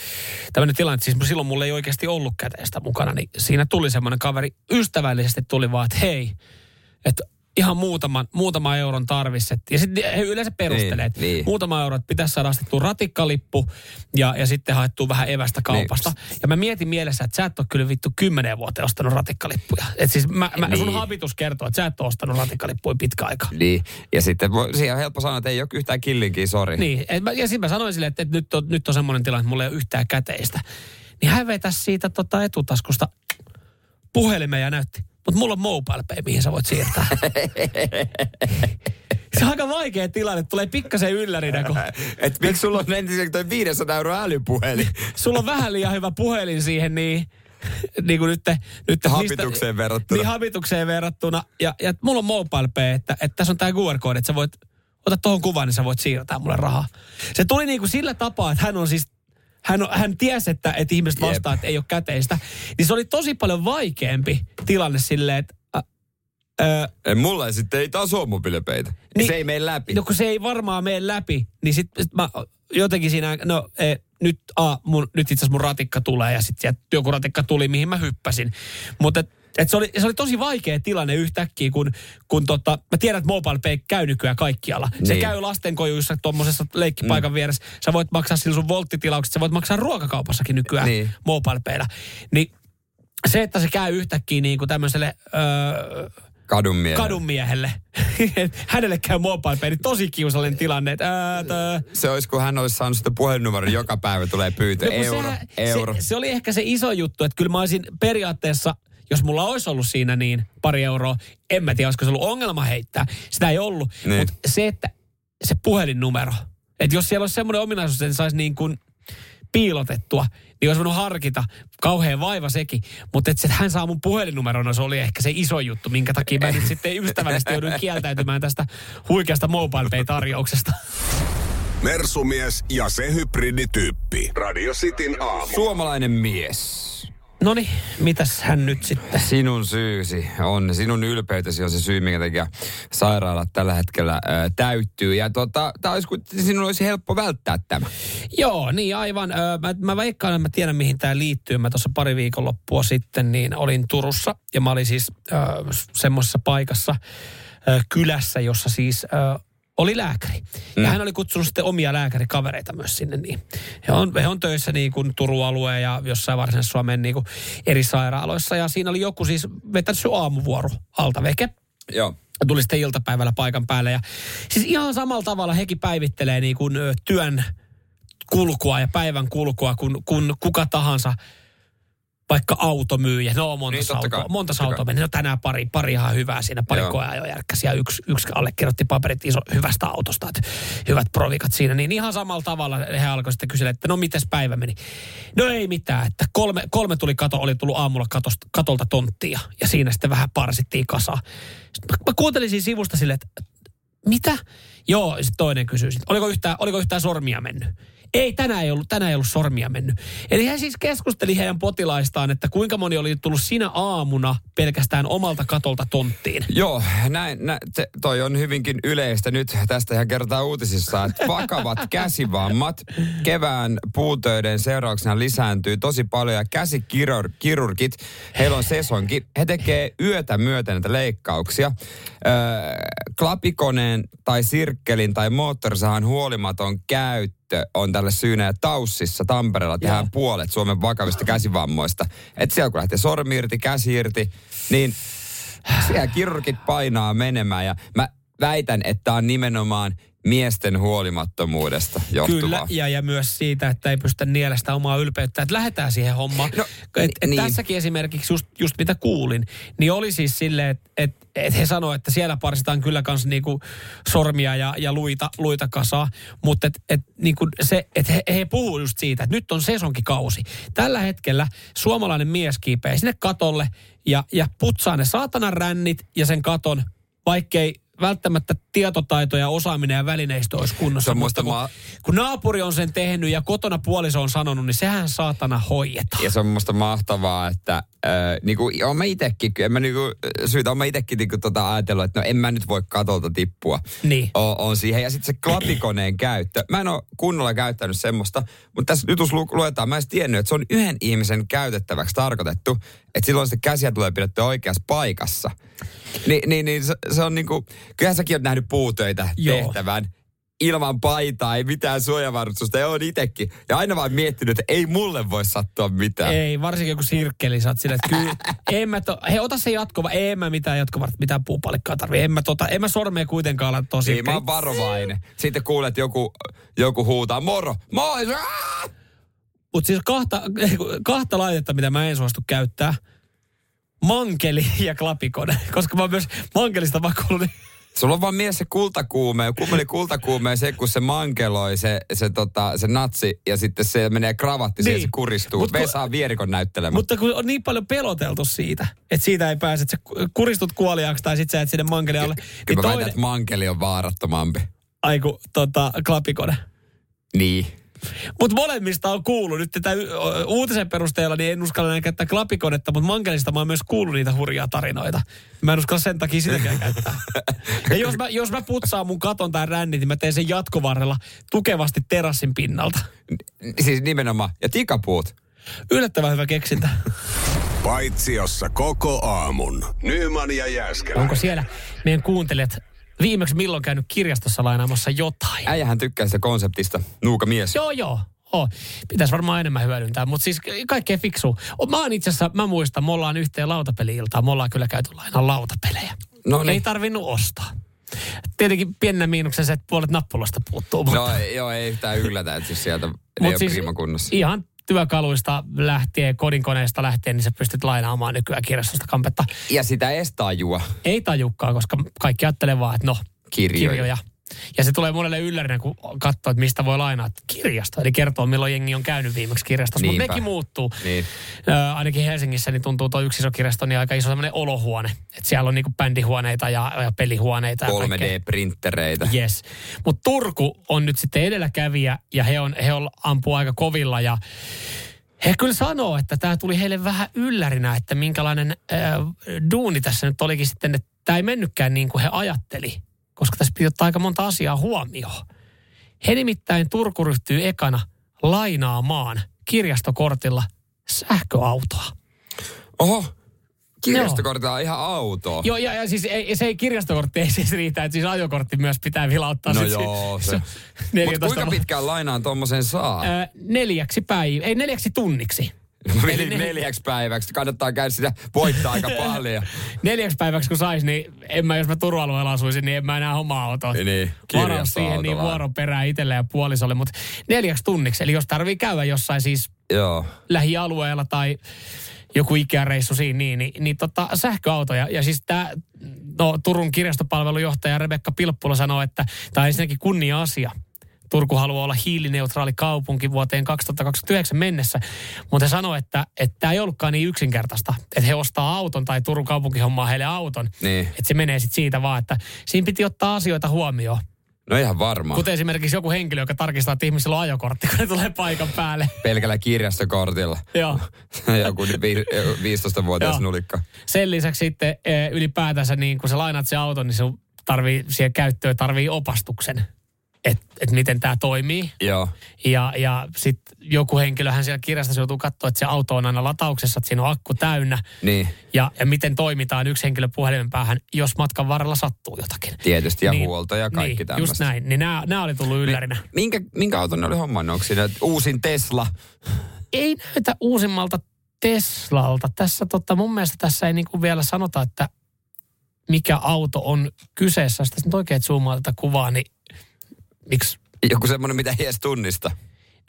tämmöinen tilanne, että siis silloin mulla ei oikeasti ollut käteistä mukana, niin siinä tuli semmoinen kaveri, ystävällisesti tuli vaan, että hei, että ihan muutaman, muutama euron tarvis. Et- Ja sitten he yleensä perustelee, että Niin, niin. muutama euro, että pitäisi saada astettua ratikkalippu ja, ja sitten haettua vähän evästä kaupasta. Ja mä mietin mielessä, että sä et ole kyllä vittu kymmenen vuoteen ostanut ratikkalippuja. Et siis mä, mä, Niin. sun habitus kertoo, että sä et ole ostanut ratikkalippuja pitkä aika. Niin, ja sitten siihen on helppo sanoa, että ei ole yhtään killinkiä, sori. Niin, et mä, ja sitten mä sanoin sille, että, että nyt, on, nyt on semmoinen tilanne, että mulla ei ole yhtään käteistä. Niin hän vetäisi siitä tota etutaskusta puhelimen ja näytti. Mutta mulla on mobile pay, mihin sä voit siirtää. Se on aika vaikea tilanne, tulee pikkasen yllärinä, kun Et miksi sulla on ensin toi 500 euroa älypuhelin? sulla on vähän liian hyvä puhelin siihen, niin, niin kuin nyt, nyt Habitukseen verrattuna. Niin habitukseen verrattuna. Ja, ja mulla on mobile pay, että, että tässä on tämä QR-koodi, että sä voit, ota tuohon kuvan, niin sä voit siirtää mulle rahaa. Se tuli niin kuin sillä tapaa, että hän on siis hän, hän tiesi, että, että ihmiset Jep. vastaa, että ei ole käteistä. Niin se oli tosi paljon vaikeampi tilanne silleen, että Ei, mulla sitten ei taas ole mobiilepeitä. Niin- Niin, se ei mene läpi. No kun se ei varmaan mene läpi, niin sit, sit mä jotenkin siinä, no e, nyt, a, mun, nyt itse asiassa mun ratikka tulee ja sitten joku ratikka tuli, mihin mä hyppäsin. Mutta et, se, oli, se oli tosi vaikea tilanne yhtäkkiä, kun, kun tota, mä tiedän, että Mobile Pay käy nykyään kaikkialla. Se Niin. käy lastenkojuissa tuommoisessa leikkipaikan mm. vieressä. Sä voit maksaa sillä sun volttitilaukset, sä voit maksaa ruokakaupassakin nykyään Niin. Mobile Paylla. Niin se, että se käy yhtäkkiä niin kuin tämmöiselle öö, Kadun miehen. kadun miehelle. Hänelle käy mobile pay, niin tosi kiusallinen tilanne. Että, ää, tää. Se olisi, kun hän olisi saanut sitä puhelinnumeron, joka päivä tulee pyytö. No euro, sehän- euro. Se, se, oli ehkä se iso juttu, että kyllä mä olisin periaatteessa, jos mulla olisi ollut siinä niin pari euroa, en mä tiedä, olisiko se ollut ongelma heittää. Sitä ei ollut. Niin. Mutta se, että se puhelinnumero, että jos siellä olisi semmoinen ominaisuus, että saisi niin kuin piilotettua, niin olisi voinut harkita. Kauhean vaiva sekin. Mutta että hän saa mun puhelinnumeron, se oli ehkä se iso juttu, minkä takia mä nyt sitten ystävällisesti jouduin kieltäytymään tästä huikeasta mobile pay-tarjouksesta. Mersumies ja se hybridityyppi. Radio Cityn aamu. Suomalainen mies. No niin, mitäs hän nyt sitten? Sinun syysi on, sinun ylpeytesi on se syy, minkä takia sairaalat tällä hetkellä ää, täyttyy. Ja tota, tää olisi, sinun olisi helppo välttää tämä. Joo, niin aivan. Ö, Mä, mä veikkaan, että mä tiedän mihin tämä liittyy. Mä tuossa pari viikonloppua sitten niin olin Turussa ja mä olin siis ö, semmoisessa paikassa ö, kylässä, jossa siis ö, oli lääkäri. Ja Mm. hän oli kutsunut sitten omia lääkärikavereita myös sinne. Niin. He, on, he on töissä niin kuin Turun alueen ja jossain varsinaisessa Suomen niin kuin eri sairaaloissa. Ja siinä oli joku siis vetänyt se aamuvuoro alta veke Joo. tuli sitten iltapäivällä paikan päälle. Ja siis ihan samalla tavalla hekin päivittelee niin kuin työn kulkua ja päivän kulkua kuin, kuin kuka tahansa vaikka automyyjä. No monta Niin, autoa, monta autoa meni. No tänään pari, pari ihan hyvää siinä, pari Joo. koeajo järkkäsi ja yksi, yksi allekirjoitti paperit iso, hyvästä autosta, että hyvät provikat siinä. Niin ihan samalla tavalla he alkoi sitten kysellä, että no mites päivä meni. No ei mitään, että kolme, kolme tuli kato, oli tullut aamulla katosta, katolta tonttia ja siinä sitten vähän parsittiin kasaan. Sitten mä, mä kuuntelin siinä sivusta silleen, että mitä? Joo, sitten toinen kysyi, sit, oliko yhtään, oliko yhtään sormia mennyt? Ei, tänään ei, ollut, tänään ei ollut sormia mennyt. Eli he siis keskusteli heidän potilaistaan, että kuinka moni oli tullut sinä aamuna pelkästään omalta katolta tonttiin. Joo, näin, nä, te, toi on hyvinkin yleistä. Nyt tästä ihan kertaa uutisissa, että vakavat käsivammat kevään puutöiden seurauksena lisääntyy tosi paljon. Ja käsikirurgit, heillä on sesonkin, he tekee yötä myöten näitä leikkauksia. Öö, klapikoneen tai sirkkelin tai moottorisahan huolimaton käyttö on tälle syynä. Ja Taussissa Tampereella tehdään Joo. puolet Suomen vakavista käsivammoista. Että siellä kun lähtee sormi irti, käsi irti, niin Siellä kirurgit painaa menemään ja mä väitän, että on nimenomaan miesten huolimattomuudesta johtuvaa. Kyllä, ja, ja myös siitä, että ei pystytä nielestä omaa ylpeyttä, että lähdetään siihen hommaan. No, et, et niin. Tässäkin esimerkiksi just, just mitä kuulin, niin oli siis silleen, että et, et he sanoivat, että siellä parsitaan kyllä kans niinku sormia ja, ja luita, luita kasaa, mutta et, et niinku se, että he, he puhuu just siitä, että nyt on sesonkikausi. Tällä hetkellä suomalainen mies kiipeää sinne katolle ja, ja putsaa ne saatanan rännit ja sen katon, vaikkei välttämättä tietotaito ja osaaminen ja välineistö olisi kunnossa. Se mutta kun, ma- kun naapuri on sen tehnyt ja kotona puoliso on sanonut, niin sehän saatana hoidetaan. Ja se on musta mahtavaa, että äh, niinku, oon mä itekin, en mä niinku, syytä, oon mä itekin niinku tota ajatellut, että no en mä nyt voi katolta tippua. Niin. O, on siihen. Ja sitten se klatikoneen käyttö. Mä en ole kunnolla käyttänyt semmoista, mutta tässä jutussa lu- luetaan, mä en tiennyt, että se on yhden ihmisen käytettäväksi tarkoitettu, että silloin sitten käsiä tulee pidettyä oikeassa paikassa. Ni, niin, niin se, se on niinku, kyllähän säkin oot nähnyt puutöitä Joo. tehtävän ilman paitaa, ei mitään suojavarustusta, ja on itekin. Ja aina vaan miettinyt, että ei mulle voi sattua mitään. Ei, varsinkin joku sirkkeli, sä oot silleen, että kyllä, en mä to, hei ota se jatkova, en mä mitään jatkova, mitään puupalikkaa tarvii, en mä, tota, en mä sormea kuitenkaan ala tosi. Niin, mä oon varovainen. Sitten kuulet joku, joku huutaa, moro, moi! aah!" Mutta siis kahta, kahta laitetta, mitä mä en suostu käyttää, mankeli ja klapikone, koska mä oon myös mankelista vakuullut, Sulla on vaan mies se kultakuume, kummeli kultakuume se, kun se mankeloi se, se, tota, se natsi ja sitten se menee kravatti niin. siihen, se kuristuu. Mut Vesa Vierikon näyttelemä. Mutta kun on niin paljon peloteltu siitä, että siitä ei pääse, että sä kuristut kuoliaaksi tai sit sä et sinne mankeli alle. Kyllä Niin mä väitän, toinen, että mankeli on vaarattomampi. aiku, tota, klapikone. Niin. Mutta molemmista on kuullut. Nyt tätä uutisen perusteella niin en uskalla enää käyttää klapikonetta, mutta mankelista mä oon myös kuullut niitä hurjaa tarinoita. Mä en uskalla sen takia sitäkään käyttää. Ja jos mä, jos mä putsaan mun katon tai rännit, niin mä teen sen jatkovarrella tukevasti terassin pinnalta. N- Siis nimenomaan. Ja tikapuut. Yllättävän hyvä keksintä. Paitsiossa koko aamun. Nyman ja Jääskeläinen. Onko siellä meidän kuuntelijat viimeksi milloin käynyt kirjastossa lainaamassa jotain? Äijähän tykkää sitä konseptista. Nuuka mies. Joo, joo. Oh, pitäisi varmaan enemmän hyödyntää, mutta siis kaikkea fiksu. Mä oon itse asiassa, mä muistan, me ollaan yhteen lautapeli-iltaan, me ollaan kyllä käyty lainaan lautapelejä. No niin. Ei tarvinnut ostaa. Tietenkin pienenä miinuksen se, että puolet nappuloista puuttuu. Mutta, No joo, ei tää yllätä, että jos sieltä ei mut ole siis, kunnossa. ihan työkaluista lähtien, kodinkoneesta lähtien, niin sä pystyt lainaamaan nykyään kirjastosta kampetta. Ja sitä estajua. Ei tajukkaa, koska kaikki ajattelee vaan, että no, Kirjoja. kirjoja. Ja se tulee monelle yllärinä, kun katsoo, että mistä voi lainaa kirjasta. Eli kertoo, milloin jengi on käynyt viimeksi kirjastossa. Mutta nekin muuttuu. Niin. Ö, ainakin Helsingissä niin tuntuu tuo yksi iso kirjasto niin aika iso semmoinen olohuone. Että siellä on niinku bändihuoneita ja, ja pelihuoneita. Ja kaikkea. 3D-printtereitä. Yes. Mutta Turku on nyt sitten edelläkävijä ja he on, he on ampuu aika kovilla ja he kyllä sanoo, että tämä tuli heille vähän yllärinä, että minkälainen äh, duuni tässä nyt olikin sitten, että tämä ei mennytkään niin kuin he ajatteli, koska tässä piti ottaa aika monta asiaa huomioon. He nimittäin Turku ryhtyy ekana lainaamaan kirjastokortilla sähköautoa. Oho, kirjastokortilla on ihan autoa. Joo, ja, ja siis ei, se ei kirjastokortti ei siis riitä, että siis ajokortti myös pitää vilauttaa. No sit joo, se. se Mutta 14 kuinka pitkään lainaan tuommoisen saa? Neljäksi päivä, ei neljäksi tunniksi. Eli eli nel- neljäksi päiväksi. Kannattaa käydä sitä voittaa aika paljon. Neljäksi päiväksi kun sais, niin en mä, jos mä Turun alueella asuisin, niin en mä enää homma autoa. Niin, Varaus siihen niin vuoron perään itselle ja puolisolle, mutta neljäksi tunniksi. Eli jos tarvii käydä jossain siis Joo. lähialueella tai joku ikäreissu siinä, niin, niin, niin tota, sähköautoja. Ja siis tämä, no Turun kirjastopalvelujohtaja Rebekka Pilppula sanoi, että tämä on ensinnäkin kunnia asia. Turku haluaa olla hiilineutraali kaupunki vuoteen 2029 mennessä, mutta he sanoi, että että tämä ei ollutkaan niin yksinkertaista, että he ostaa auton tai Turun kaupunki hommaa heille auton. Niin. Että se menee sitten siitä vaan, että siinä piti ottaa asioita huomioon. No ihan varmaan. Kuten esimerkiksi joku henkilö, joka tarkistaa, että ihmisellä on ajokortti, kun ne tulee paikan päälle. Pelkällä kirjastokortilla. Joo. Joku vi- 15-vuotias Joo. nulikka. Sen lisäksi sitten eh, ylipäätänsä, niin kun sä lainaat se auton, niin sun tarvii siihen käyttöön tarvii opastuksen, että et miten tämä toimii. Joo. Ja, ja sitten joku henkilöhän siellä kirjastossa joutuu katsoa, että se auto on aina latauksessa, että siinä on akku täynnä. Niin, Ja, ja miten toimitaan yksi henkilö puhelimen päähän, jos matkan varrella sattuu jotakin. tietysti. Ja huolto ja kaikki niin, tämmöistä. Just näin. Niin nämä, nämä oli tullut yllärinä. Minkä, minkä auton ne oli hommannut? Onko siinä uusin Tesla? ei näytä uusimmalta Teslalta. Tässä tota, mun mielestä tässä ei niinku vielä sanota, että mikä auto on kyseessä. Tässä nyt oikein zoomaa tätä kuvaa, niin miksi? Joku semmoinen, mitä ei edes tunnista.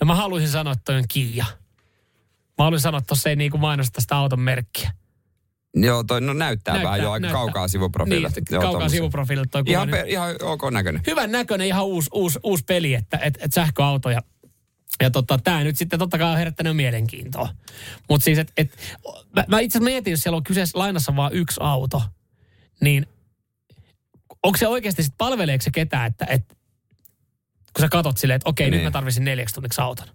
No mä haluaisin sanoa, että toi on Kia. Mä haluaisin sanoa, että tossa ei niinku mainosta sitä auton merkkiä. Joo, toi no näyttää, Näyttää, vähän jo aika näyttää. kaukaa sivuprofiililta. Niin, Joo, kaukaa sivuprofiililta toi. Ihan, pe- ihan ok näköinen. hyvän näköinen ihan uusi, uusi, uusi peli, että et, et sähköauto ja, ja tota, tämä nyt sitten totta kai on herättänyt mielenkiintoa. Mutta siis, että et, mä, mä itse mietin, jos siellä on kyseessä lainassa vain yksi auto, niin onko se oikeasti sitten palveleeko se ketään, että et, kun sä katot silleen, että okei, niin. nyt Niin. mä tarvitsin neljäksi tunniksi auton.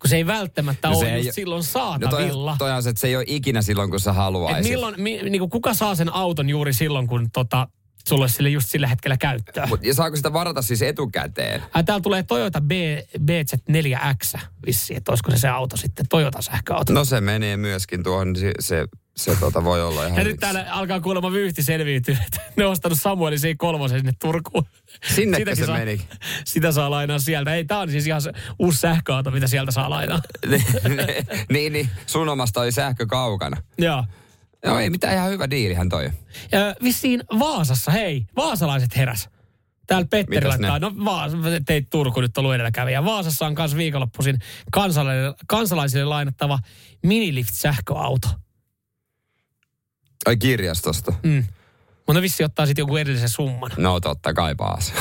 Kun se ei välttämättä No se ole ei- just silloin No toi, saatavilla. toi on se, että se ei ole ikinä silloin, kun sä Et haluaisit. milloin, mi, niinku, kuka saa sen auton juuri silloin, kun tota, sulle olisi sille just sillä hetkellä käyttöä? Mut, ja saako sitä varata siis etukäteen? Ai, täällä tulee Toyota B, BZ4X vissi, että olisiko se se auto sitten, Toyota sähköauto. No se menee myöskin tuohon, se, se, se tota voi olla ihan ja nyt täällä alkaa kuulemma vyyhti selviytyä, että ne on ostanut Samuelin siinä kolmosen sinne Turkuun. Sinnekö Sitäkin se saa, meni? Sitä saa lainaa sieltä. Ei, tää on siis ihan se uusi sähköauto, mitä sieltä saa lainaa. niin, niin, sun omasta oli sähkö kaukana. Joo. Joo, ei mitään ihan hyvä diilihän toi. Ja vissiin Vaasassa, hei, vaasalaiset heräs. Täällä Petteri Mitäs laittaa, ne? no Vaas, teit Turku nyt ollut edelläkävijä. Vaasassa on myös viikonloppuisin kansalaisille, kansalaisille lainattava minilift-sähköauto. Ai kirjastosta. Mm. Mutta vissi ottaa sitten jonkun erillisen summan. No totta kai paas.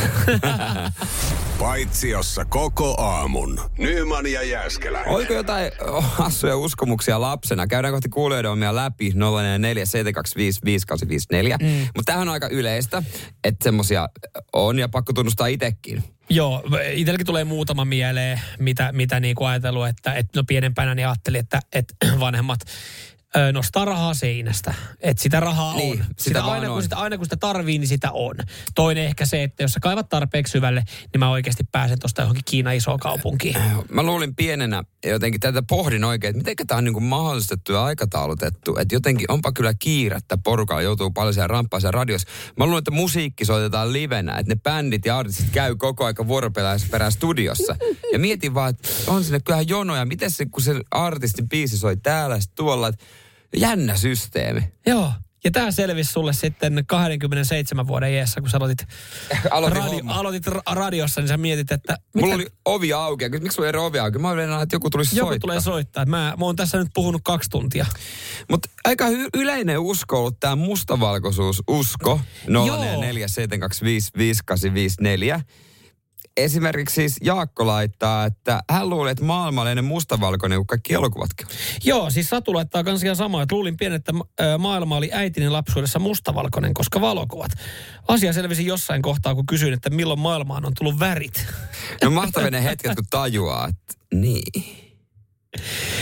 Paitsiossa koko aamun. Nyman ja Jääskeläinen. Oliko jotain oh, hassuja uskomuksia lapsena? Käydään kohti kuulijoiden omia läpi 044 725 5854. Mm. Mutta tämähän on aika yleistä, että semmosia on ja pakko tunnustaa itekin. Joo, itselläkin tulee muutama mieleen, mitä, mitä niinku ajatellut, että, että no pienempänä niin ajattelin, että, että vanhemmat ö, nostaa rahaa seinästä. Että sitä rahaa Niin, on. sitä Sitä aina, on. kun sitä, aina kun sitä tarvii, niin sitä on. Toinen ehkä se, että jos sä kaivat tarpeeksi syvälle, niin mä oikeasti pääsen tuosta johonkin Kiinan isoon kaupunkiin. Mä luulin pienenä jotenkin tätä pohdin oikein, että miten tämä on niin mahdollistettu ja aikataulutettu. Että jotenkin onpa kyllä kiirettä porukalla joutuu paljon siellä ramppaa siellä radiossa. Mä luulen, että musiikki soitetaan livenä, että ne bändit ja artistit käy koko aika vuoroperään studiossa. Ja mietin vaan, että on sinne kyllähän jonoja. Miten se, kun se artistin biisi soi täällä tuolla, että jännä systeemi. Joo. Ja tämä selvisi sulle sitten 27 vuoden iässä, kun sä aloitit, Aloitin radio, homma. aloitit ra- radiossa, niin sä mietit, että Mulla oli ovi auki. Miksi sulla ei ovi auki? Mä olin että joku tulisi joku soittaa. tulee soittaa. Mä, mä oon tässä nyt puhunut kaksi tuntia. Mutta aika hy- yleinen usko on ollut tämä mustavalkoisuus usko. 0447255854. Esimerkiksi siis Jaakko laittaa, että hän luulee, että maailma on ennen mustavalkoinen kuin kaikki elokuvatkin. Joo, siis Satu laittaa kans ihan samaa, että luulin pienen, että maailma oli äitini lapsuudessa mustavalkoinen, koska valokuvat. Asia selvisi jossain kohtaa, kun kysyin, että milloin maailmaan on tullut värit. No mahtavia ne hetket, kun tajuaa, että niin.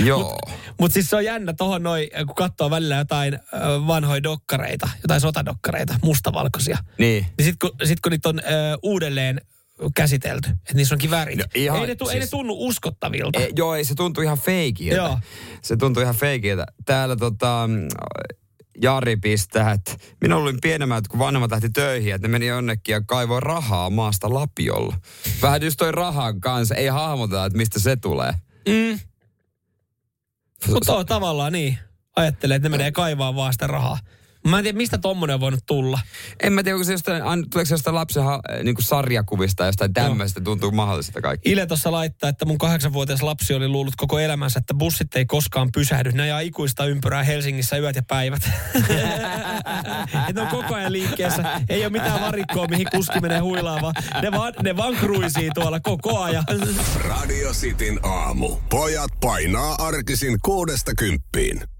Joo. Mutta siis se on jännä tohon noin, kun katsoo välillä jotain vanhoja dokkareita, jotain sotadokkareita, mustavalkoisia. Niin. Niin sit kun, sit kun niitä on ö, uudelleen käsitelty, että niissä onkin värit. No ihan ei, ne tu, ei ne siis- tunnu uskottavilta. E, joo, ei se tuntuu ihan feikiltä. Joo. Se tuntuu ihan feikiltä. Täällä tota, Jari pistää, että minä olin pienemmät, kun vanhemmat lähti töihin, että ne meni jonnekin ja kaivoi rahaa maasta lapiolla. Vähän just toi rahan kanssa, ei hahmoteta, että mistä se tulee. Mm. Mutta on tavallaan niin. Ajattelee, että ne menee kaivaa vaan sitä rahaa. Mä en tiedä, mistä tommonen on voinut tulla. En mä tiedä, onko se jostain, tuleeko se jostain lapsen niin kuin sarjakuvista tai jostain tämmöistä, tuntuu mahdolliselta kaikki. Ile tuossa laittaa, että mun kahdeksanvuotias lapsi oli luullut koko elämänsä, että bussit ei koskaan pysähdy. Ne ajaa ikuista ympyrää Helsingissä yöt ja päivät. ne on koko ajan liikkeessä. Ei ole mitään varikkoa, mihin kuski menee huilaamaan. Ne vaan, ne vaan kruisii tuolla koko ajan. Radio Cityn aamu. Pojat painaa arkisin kuudesta kymppiin.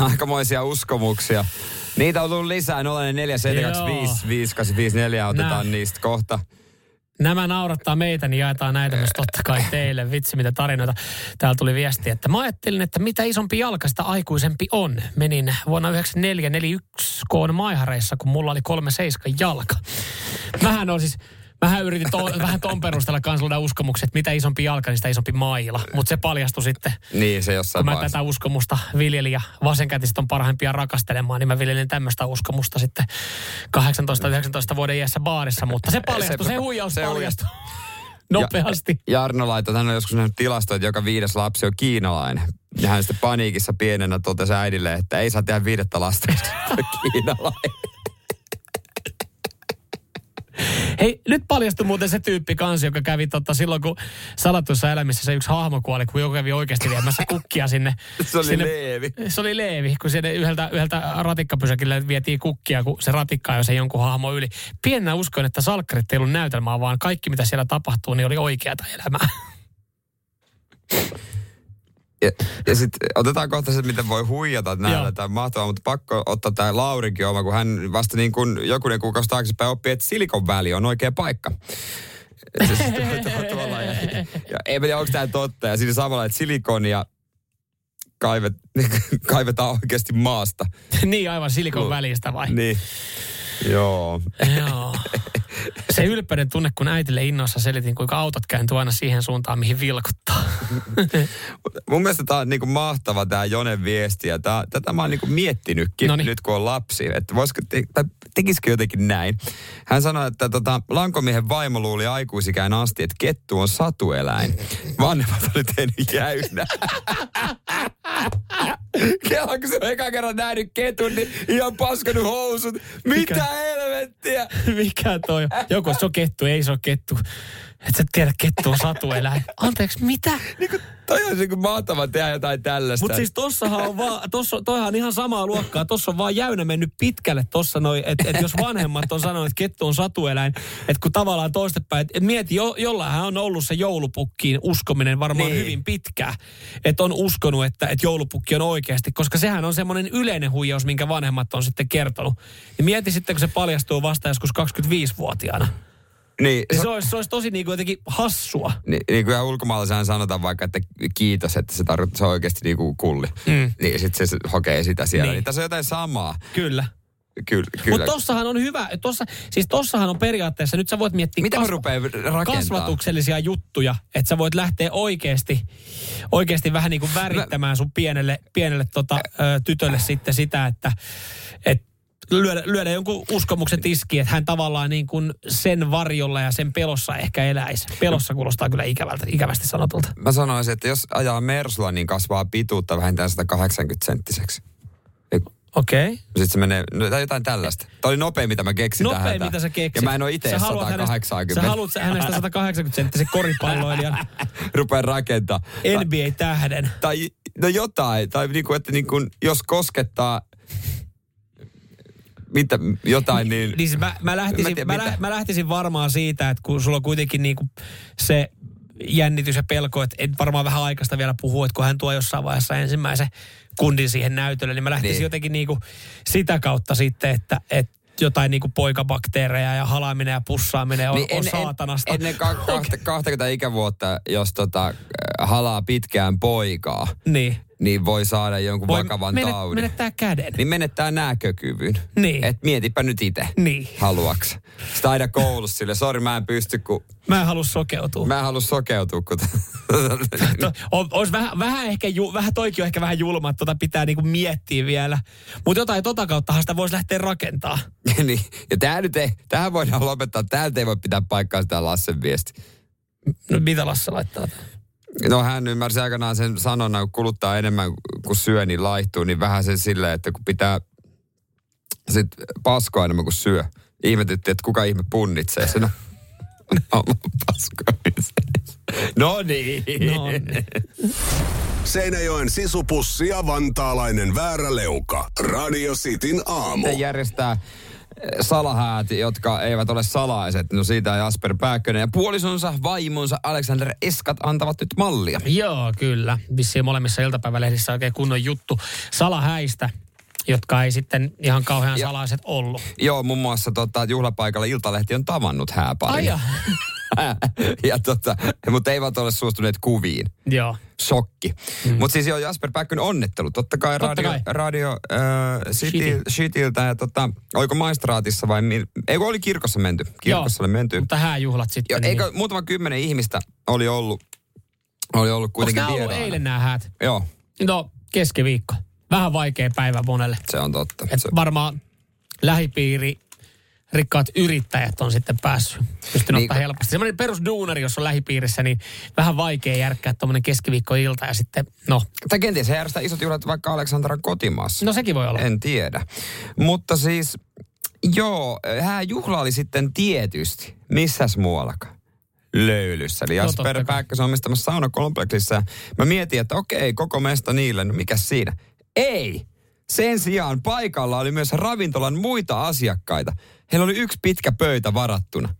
Aikamoisia uskomuksia. Niitä on tullut lisää 0472555854. Otetaan Nää. niistä kohta. Nämä naurattaa meitä, niin jaetaan näitä myös totta kai teille. Vitsi, mitä tarinoita. Täällä tuli viesti, että mä ajattelin, että mitä isompi jalka, sitä aikuisempi on. Menin vuonna 9441 koon maihareissa, kun mulla oli kolme seiska jalka. Mähän on siis, Mähän yritin to, vähän ton perusteella kanssa uskomukset, että mitä isompi jalka, niin sitä isompi maila. Mutta se paljastui sitten, Niin, se jossain kun mä vaiheessa. tätä uskomusta viljelin ja vasenkätiset on parhaimpia rakastelemaan, niin mä viljelin tämmöistä uskomusta sitten 18-19 vuoden iässä baarissa. Mutta se paljastui, se, Se- huijaus se paljastui nopeasti. Ja, Jarno laittoi, että hän on joskus nähnyt tilastoja, että joka viides lapsi on kiinalainen. Ja hän sitten paniikissa pienenä totesi äidille, että ei saa tehdä viidettä lasta, kiinalainen. Hei, nyt paljastui muuten se tyyppi kanssa, joka kävi totta silloin, kun salatuissa elämissä se yksi hahmo kuoli, kun joku kävi oikeasti viemässä kukkia sinne. Se oli sinne, Leevi. Se oli Leevi, kun sinne yhdeltä, yhdeltä ratikkapysäkille vietiin kukkia, kun se ratikka ajoi sen jonkun hahmo yli. Pienenä uskoin, että salkkarit ei ollut näytelmää, vaan kaikki mitä siellä tapahtuu, niin oli oikeata elämää. Ja, ja sitten otetaan kohta se, miten voi huijata näillä Joo. tai mahtavaa, mutta pakko ottaa tämä Laurikin oma, kun hän vasta niin kuin jokunen kuukausi taaksepäin oppi, että Silikon väli on oikea paikka. Tuolla ja, ja ei tiedä, onko tämä totta. Ja siinä samalla, että silikonia kaivet, kaivetaan oikeasti maasta. niin aivan silikon välistä vai? Niin. Joo. Joo. Se ylpeyden tunne, kun äitille innoissa selitin, kuinka autot kääntyy aina siihen suuntaan, mihin vilkuttaa. Mun mielestä tämä on niinku mahtava tämä Jonen viesti ja tää, tätä mä oon niinku miettinytkin Noniin. nyt kun on lapsi, että voisiko, te, tai tekisikö jotenkin näin. Hän sanoi, että tota, lankomiehen vaimo luuli aikuisikään asti, että kettu on satueläin. Vanhemmat oli tehnyt jäynä. Kela, kun se on eka kerran nähnyt ketun, niin ihan paskanut housut. Mitä Mikä? helvettiä? Mikä toi on? Joku se on kettu, ei se ole kettu. Et sä tiedä, kettu on satueläin. Anteeksi, mitä? Niinku, toi on niinku mahtava tehdä jotain tällaista. Mutta siis tossahan on vaan, tossa, toihan on ihan samaa luokkaa. Tossa on vaan jäynä mennyt pitkälle tossa noin, että et jos vanhemmat on sanonut, että kettu on satueläin, että kun tavallaan toistepäin, että et mieti, jo, jollain on ollut se joulupukkiin uskominen varmaan Niin. niin. hyvin pitkään. Että on uskonut, että, että joulupukki on oikeasti, koska sehän on semmoinen yleinen huijaus, minkä vanhemmat on sitten kertonut. Niin mieti sitten, kun se paljastuu vasta joskus 25-vuotiaana. Niin, Niin se olisi, se olisi tosi niin kuin jotenkin hassua. Niin, niin kuin ulkomaalaisena sanotaan vaikka, että kiitos, että se tarkoittaa, se on oikeasti niin kuin kulli. Mm. Niin sitten se hokee sitä siellä. Niin. Niin. tässä on jotain samaa. Kyllä. Kyllä. kyllä. Mutta tossahan on hyvä, tossa, siis tossahan on periaatteessa, nyt sä voit miettiä rupean rakentamaan? kasvatuksellisia juttuja, että sä voit lähteä oikeasti, oikeasti vähän niin kuin värittämään sun pienelle, pienelle tota, ö, tytölle sitten sitä, että et lyödä, lyödä jonkun uskomuksen tiskiin, että hän tavallaan niin kuin sen varjolla ja sen pelossa ehkä eläisi. Pelossa kuulostaa kyllä ikävältä, ikävästi sanotulta. Mä sanoisin, että jos ajaa Mersulla, niin kasvaa pituutta vähintään 180 senttiseksi. Okei. Okay. Sitten se menee, no, tai jotain tällaista. Tämä oli nopein, mitä mä keksin tähän. Nopein, mitä sä keksit. Ja mä en ole itse Sä haluat hänestä- 180. Sä haluat hänestä 180 senttisen koripalloilijan Rupean rakentaa. NBA-tähden. tai no jotain, tai niinku, että niinku, jos koskettaa mitä, jotain, niin... Niin siis mä, mä, lähtisin, Mä tiedän, mä, lä, mä lähtisin varmaan siitä, että kun sulla on kuitenkin niinku se jännitys ja pelko, että et varmaan vähän aikaista vielä puhua, että kun hän tuo jossain vaiheessa ensimmäisen kundin siihen näytölle, niin mä lähtisin Niin. niin. jotenkin niinku sitä kautta sitten, että et jotain niinku poikabakteereja ja halaaminen ja pussaaminen on, niin on saatanasta. En, ennen ka- kahta, 20 ikävuotta, jos tota, äh, halaa pitkään poikaa, niin. Niin voi saada jonkun Voi vakavan menet- taudin. Menettää käden. Niin menettää näkökyvyn. Niin. Et mietipä nyt itse. Niin. Haluaks. Sitä aina koulussa sille, sori mä en pysty, kun Mä en halua sokeutua. mä en halua sokeutua, kun... On, olisi vähän, vähän ehkä, ju, vähän toikin on ehkä vähän julma, että tota pitää niinku miettiä vielä. Mutta jotain tota kauttahan sitä voisi lähteä rakentaa. niin. Ja tää nyt ei, tähän voidaan lopettaa. Täältä ei voi pitää paikkaa sitä Lassen viesti. No mitä Lasse laittaa? No hän ymmärsi aikanaan sen sanonnan, kun kuluttaa enemmän kuin syö, niin laihtuu, niin vähän sen silleen, että kun pitää sit paskoa enemmän kuin syö. ihmetyttiin, että kuka ihme punnitsee sen. No niin. No niin. Seinäjoen sisupussi ja vantaalainen vääräleuka. Radio Cityn aamu. Ne järjestää salahäät, jotka eivät ole salaiset. No siitä Jasper Pääkkönen ja puolisonsa, vaimonsa Alexander Eskat antavat nyt mallia. Joo, kyllä. Vissiin molemmissa iltapäivälehdissä oikein kunnon juttu salahäistä, jotka ei sitten ihan kauhean Ja- salaiset ollut. Joo, muun muassa tota, juhlapaikalla Iltalehti on tavannut hääparin. Ai ja. tota, mutta eivät ole suostuneet kuviin. Joo. Shokki. Mm. Mutta siis joo, Jasper Pääkkönen onnettelu. Totta kai Totta radio, kai. radio äh, City. Shitiltä ja tota, oliko maistraatissa vai mi- ei oli kirkossa menty. Kirkossa oli menty. Mutta hääjuhlat sitten. Jo, niin. eikö muutama kymmenen ihmistä oli ollut, oli ollut Onko kuitenkin nämä ollut eilen nämä häät? Joo, No, keskiviikko. Vähän vaikea päivä monelle. se on totta. Et Se, varmaan lähipiiri, rikkaat yrittäjät on sitten päässyt, pystynyt Niin, ottaa helposti. Semmoinen perusduunari, jos on lähipiirissä, niin vähän vaikea järkkää tuommoinen keskiviikkoilta ja sitten, no, tai kenties he järjestää isot juhlat vaikka Aleksandran kotimaassa. no sekin voi olla. En tiedä. Mutta siis, joo, hääjuhla oli sitten tietysti. Missäs muuallakaan? Löylyssä. Eli No, Jasper kai. Pääkkösen omistamassa saunakompleksissa. Mä mietin, että okei, koko mesta niille. No mikä siinä? Ei! Sen sijaan paikalla oli myös ravintolan muita asiakkaita. Heillä oli yksi pitkä pöytä varattuna.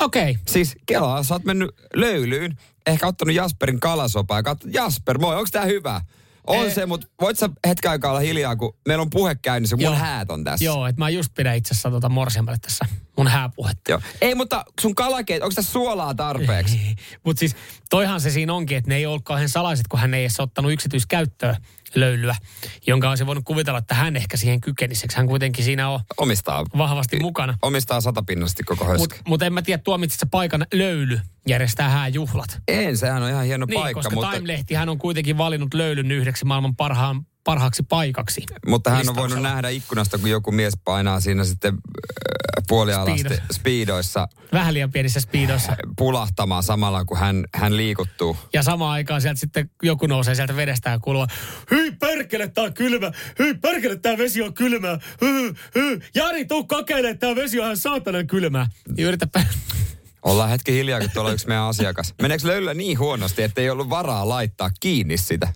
Okei. Okay. Siis Kelaa, sä oot mennyt löylyyn, ehkä ottanut Jasperin kalasopaa ja katsot, Jasper, moi, onko tää hyvä? On Ei. se, mutta voit sä hetken aikaa olla hiljaa, kun meillä on puhe käynnissä, mun Joo. häät on tässä. Joo, että mä just pidän itse asiassa tota morsiamalle tässä mun hääpuhetta. Joo. Ei, mutta sun kalakeet, onko tässä suolaa tarpeeksi? Mutta siis toihan se siinä onkin, että ne ei ollut kauhean salaiset, kun hän ei edes ottanut yksityiskäyttöön löylyä, jonka olisi voinut kuvitella, että hän ehkä siihen kykenisi. Hän kuitenkin siinä on Omistaa, vahvasti mukana. omistaa satapinnallisesti koko höskä. Mutta mut en mä tiedä, tuomitsit sä paikan löyly järjestää hääjuhlat. En, sehän on ihan hieno Niin, paikka, koska mutta, Time-lehti hän on kuitenkin valinnut löylyn yhdeksi maailman parhaan, parhaaksi paikaksi. mutta hän on voinut nähdä ikkunasta, kun joku mies painaa siinä sitten äh, puolialasti Speedo. speedoissa Vähän liian pienissä speedoissa. pulahtamaan samalla, kun hän, hän liikuttuu. Ja samaan aikaan sieltä sitten joku nousee sieltä vedestä ja kuuluu, hyi perkele, tää on kylmä, hyi perkele, tää vesi on kylmää, hy, hy. Jari, tuu kokeilemaan, tää vesi on ihan saatanan kylmää. Ja yritäpä, Ollaan hetki hiljaa, kun tuolla on yksi meidän asiakas. Meneekö löylyllä niin huonosti, että ei ollut varaa laittaa kiinni sitä?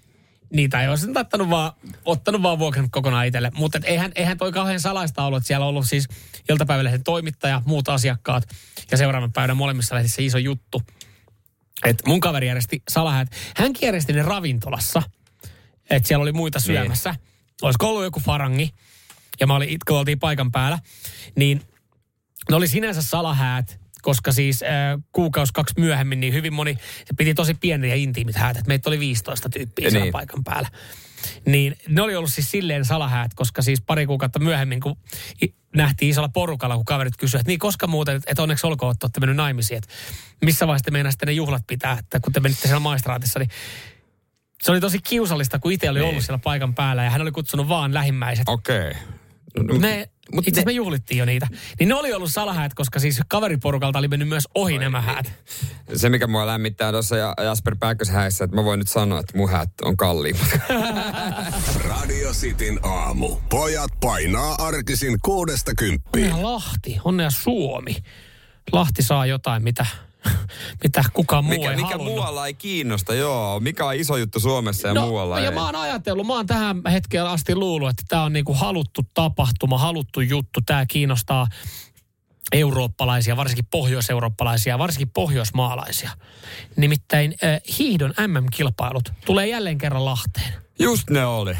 Niitä ei olisi ottanut vaan, ottanut vaan vuokran kokonaan itselle. Mutta eihän, eihän toi kauhean salaista ollut, että siellä on ollut siis iltapäivälehden toimittaja, muut asiakkaat ja seuraavan päivänä molemmissa lehdissä iso juttu. Et mun kaveri järjesti salahäät. Hän järjesti ne ravintolassa, että siellä oli muita syömässä. Niin. Olisiko ollut joku farangi, ja mä olin, kun oltiin paikan päällä, niin ne oli sinänsä salahäät, koska siis äh, kuukausi kaksi myöhemmin, niin hyvin moni, se piti tosi pieniä ja intiimit häät, että meitä oli 15 tyyppiä siellä Niin. paikan päällä. Niin ne oli ollut siis silleen salahäät, koska siis pari kuukautta myöhemmin, kun nähtiin isolla porukalla, kun kaverit kysyivät, että niin koska muuten, että et onneksi olkoon, että olette mennyt naimisiin, että missä vaiheessa te meinasitte ne juhlat pitää, että kun te menitte siellä maistraatissa, niin se oli tosi kiusallista, kun itse oli ollut siellä paikan päällä ja hän oli kutsunut vaan lähimmäiset. Okei. Okay. Ne, mut itse ne- me juhlittiin jo niitä. Niin ne oli ollut salahäät, koska siis kaveriporukalta oli mennyt myös ohi nämä häät. Se, mikä mua lämmittää tuossa ja- Jasper Pääkkösen häissä, että mä voin nyt sanoa, että mun häät on kalliimmat. Radio Cityn aamu. Pojat painaa arkisin kuudesta kymppiin. Onnea Lahti, onnea Suomi. Lahti saa jotain, mitä, mitä kukaan muu Mikä, ei mikä halunnut. muualla ei kiinnosta, joo. Mikä on iso juttu Suomessa ja muualla ja ei. mä oon ajatellut, mä oon tähän hetkeen asti luullut, että tämä on niinku haluttu tapahtuma, haluttu juttu. Tämä kiinnostaa eurooppalaisia, varsinkin pohjoiseurooppalaisia, varsinkin pohjoismaalaisia. Nimittäin äh, hiihdon MM-kilpailut tulee jälleen kerran Lahteen. Just ne oli.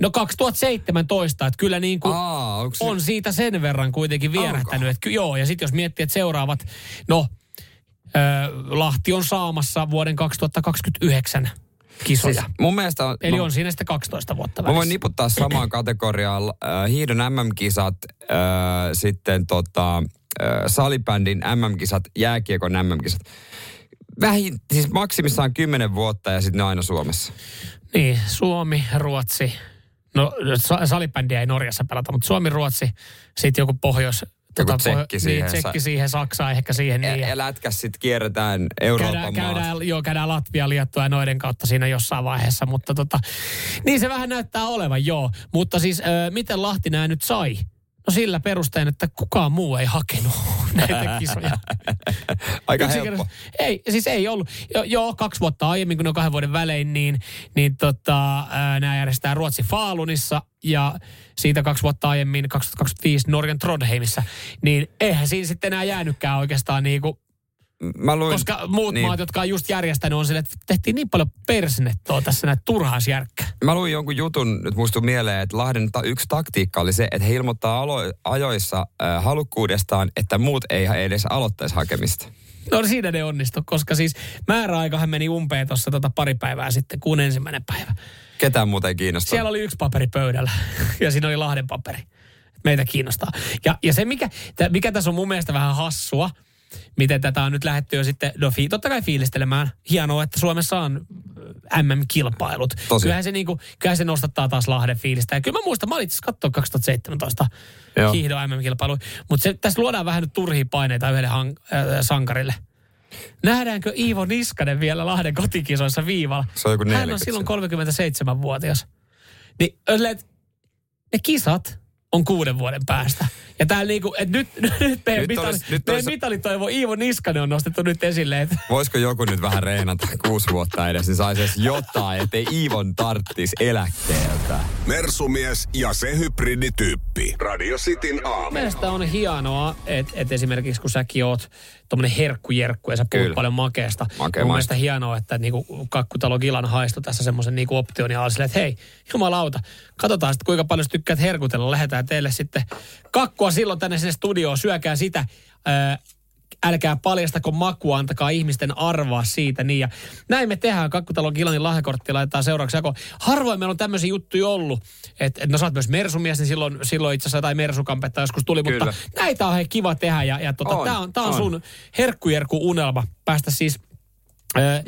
No 2017, että kyllä niin kuin Aa, on siitä sen verran kuitenkin vierähtänyt. Että, joo, ja sitten jos miettii, että seuraavat, no Lahti on saamassa vuoden 2029 kisoja. Siis mun mielestä on, Eli mä, on siinä sitten 12 vuotta mä voin välissä. niputtaa samaan kategoriaan äh, hiidon MM-kisat, äh, sitten tota, äh, salibändin MM-kisat, jääkiekon MM-kisat. Vähin, siis maksimissaan 10 vuotta ja sitten ne aina Suomessa. Niin, Suomi, Ruotsi. No sa- salibändiä ei Norjassa pelata, mutta Suomi, Ruotsi, sitten joku pohjois... Joku tsekki siihen. Niin, tsekki siihen, Saksa ehkä siihen. Niin, Ja, ja lätkäs sitten kierretään Euroopan käydään, maat. käydään, joo, käydään Latvia, Liettua ja noiden kautta siinä jossain vaiheessa, mutta tota, niin se vähän näyttää olevan, joo. Mutta siis, ö, miten Lahti nämä nyt sai? No sillä perustein, että kukaan muu ei hakenut näitä kisoja. Aika helppo. Ei, siis ei ollut. Jo, joo, kaksi vuotta aiemmin, kun ne on kahden vuoden välein, niin, niin tota, nämä järjestetään Ruotsin Faalunissa ja siitä kaksi vuotta aiemmin, 2025 Norjan Trondheimissa. Niin eihän siinä sitten enää jäänytkään oikeastaan niinku, Mä luin, koska muut niin. maat, jotka on just järjestänyt, on sille, että tehtiin niin paljon persnettoa tässä näitä turhaisjärkkää. Mä luin jonkun jutun, nyt muistuu mieleen, että Lahden ta- yksi taktiikka oli se, että he ilmoittaa alo- ajoissa äh, halukkuudestaan, että muut ei edes aloittaisi hakemista. No siinä ne onnistu, koska siis määräaikahan meni umpeen tuossa tota pari päivää sitten, kuun ensimmäinen päivä. Ketään muuta ei kiinnosta. Siellä oli yksi paperi pöydällä ja siinä oli Lahden paperi. Meitä kiinnostaa. Ja, ja se, mikä, mikä tässä on mun mielestä vähän hassua, miten tätä on nyt lähdetty jo sitten, no fi, totta kai fiilistelemään. Hienoa, että Suomessa on äh, MM-kilpailut. Tosi. Kyllähän se, niinku, kyllähän se nostattaa taas Lahden fiilistä. Ja kyllä mä muistan, mä olin itse asiassa katsoa 2017 Joo. hiihdon MM-kilpailu. Mutta tässä luodaan vähän nyt turhia paineita yhdelle hang, äh, sankarille. Nähdäänkö Iivo Niskanen vielä Lahden kotikisoissa viivalla? Se on joku Hän on 40 silloin siellä. 37-vuotias. Niin ne kisat on kuuden vuoden päästä. Ja täällä niinku, että nyt, nyt meidän, Nyt mitali, olisi- nyt meidän olisi- mitalitoivo Iivo Niskanen on nostettu nyt esille. Että Voisiko joku nyt vähän reenata kuusi vuotta edes, niin saisi edes jotain, ettei Iivon tarttis eläkkeeltä. Mersumies ja se hybridityyppi. Radio Cityn aamu. Mielestäni on hienoa, että, että esimerkiksi kun säkin oot tommonen herkkujerkku ja sä puhut Kyllä. paljon makeasta. Makea mun maista. mielestä hienoa, että niinku kakkutalo Gilan haisto tässä semmoisen niinku option ja oli että hei, jumalauta, katsotaan sitten kuinka paljon tykkäät herkutella. Lähetään teille sitten kakkua silloin tänne sinne studioon, syökää sitä. Ää, älkää paljastako makua, antakaa ihmisten arvaa siitä. Niin. Ja näin me tehdään. Kakkutalon Gilanin lahjakortti laitetaan seuraavaksi jako. Harvoin meillä on tämmöisiä juttuja ollut. Että et, no sä oot myös mersumies, niin silloin, silloin itse asiassa jotain mersukampetta joskus tuli. Kyllä. Mutta näitä on hei kiva tehdä. Ja, ja tota, On, tää on, tää on, on. sun herkkujerkku unelma päästä siis...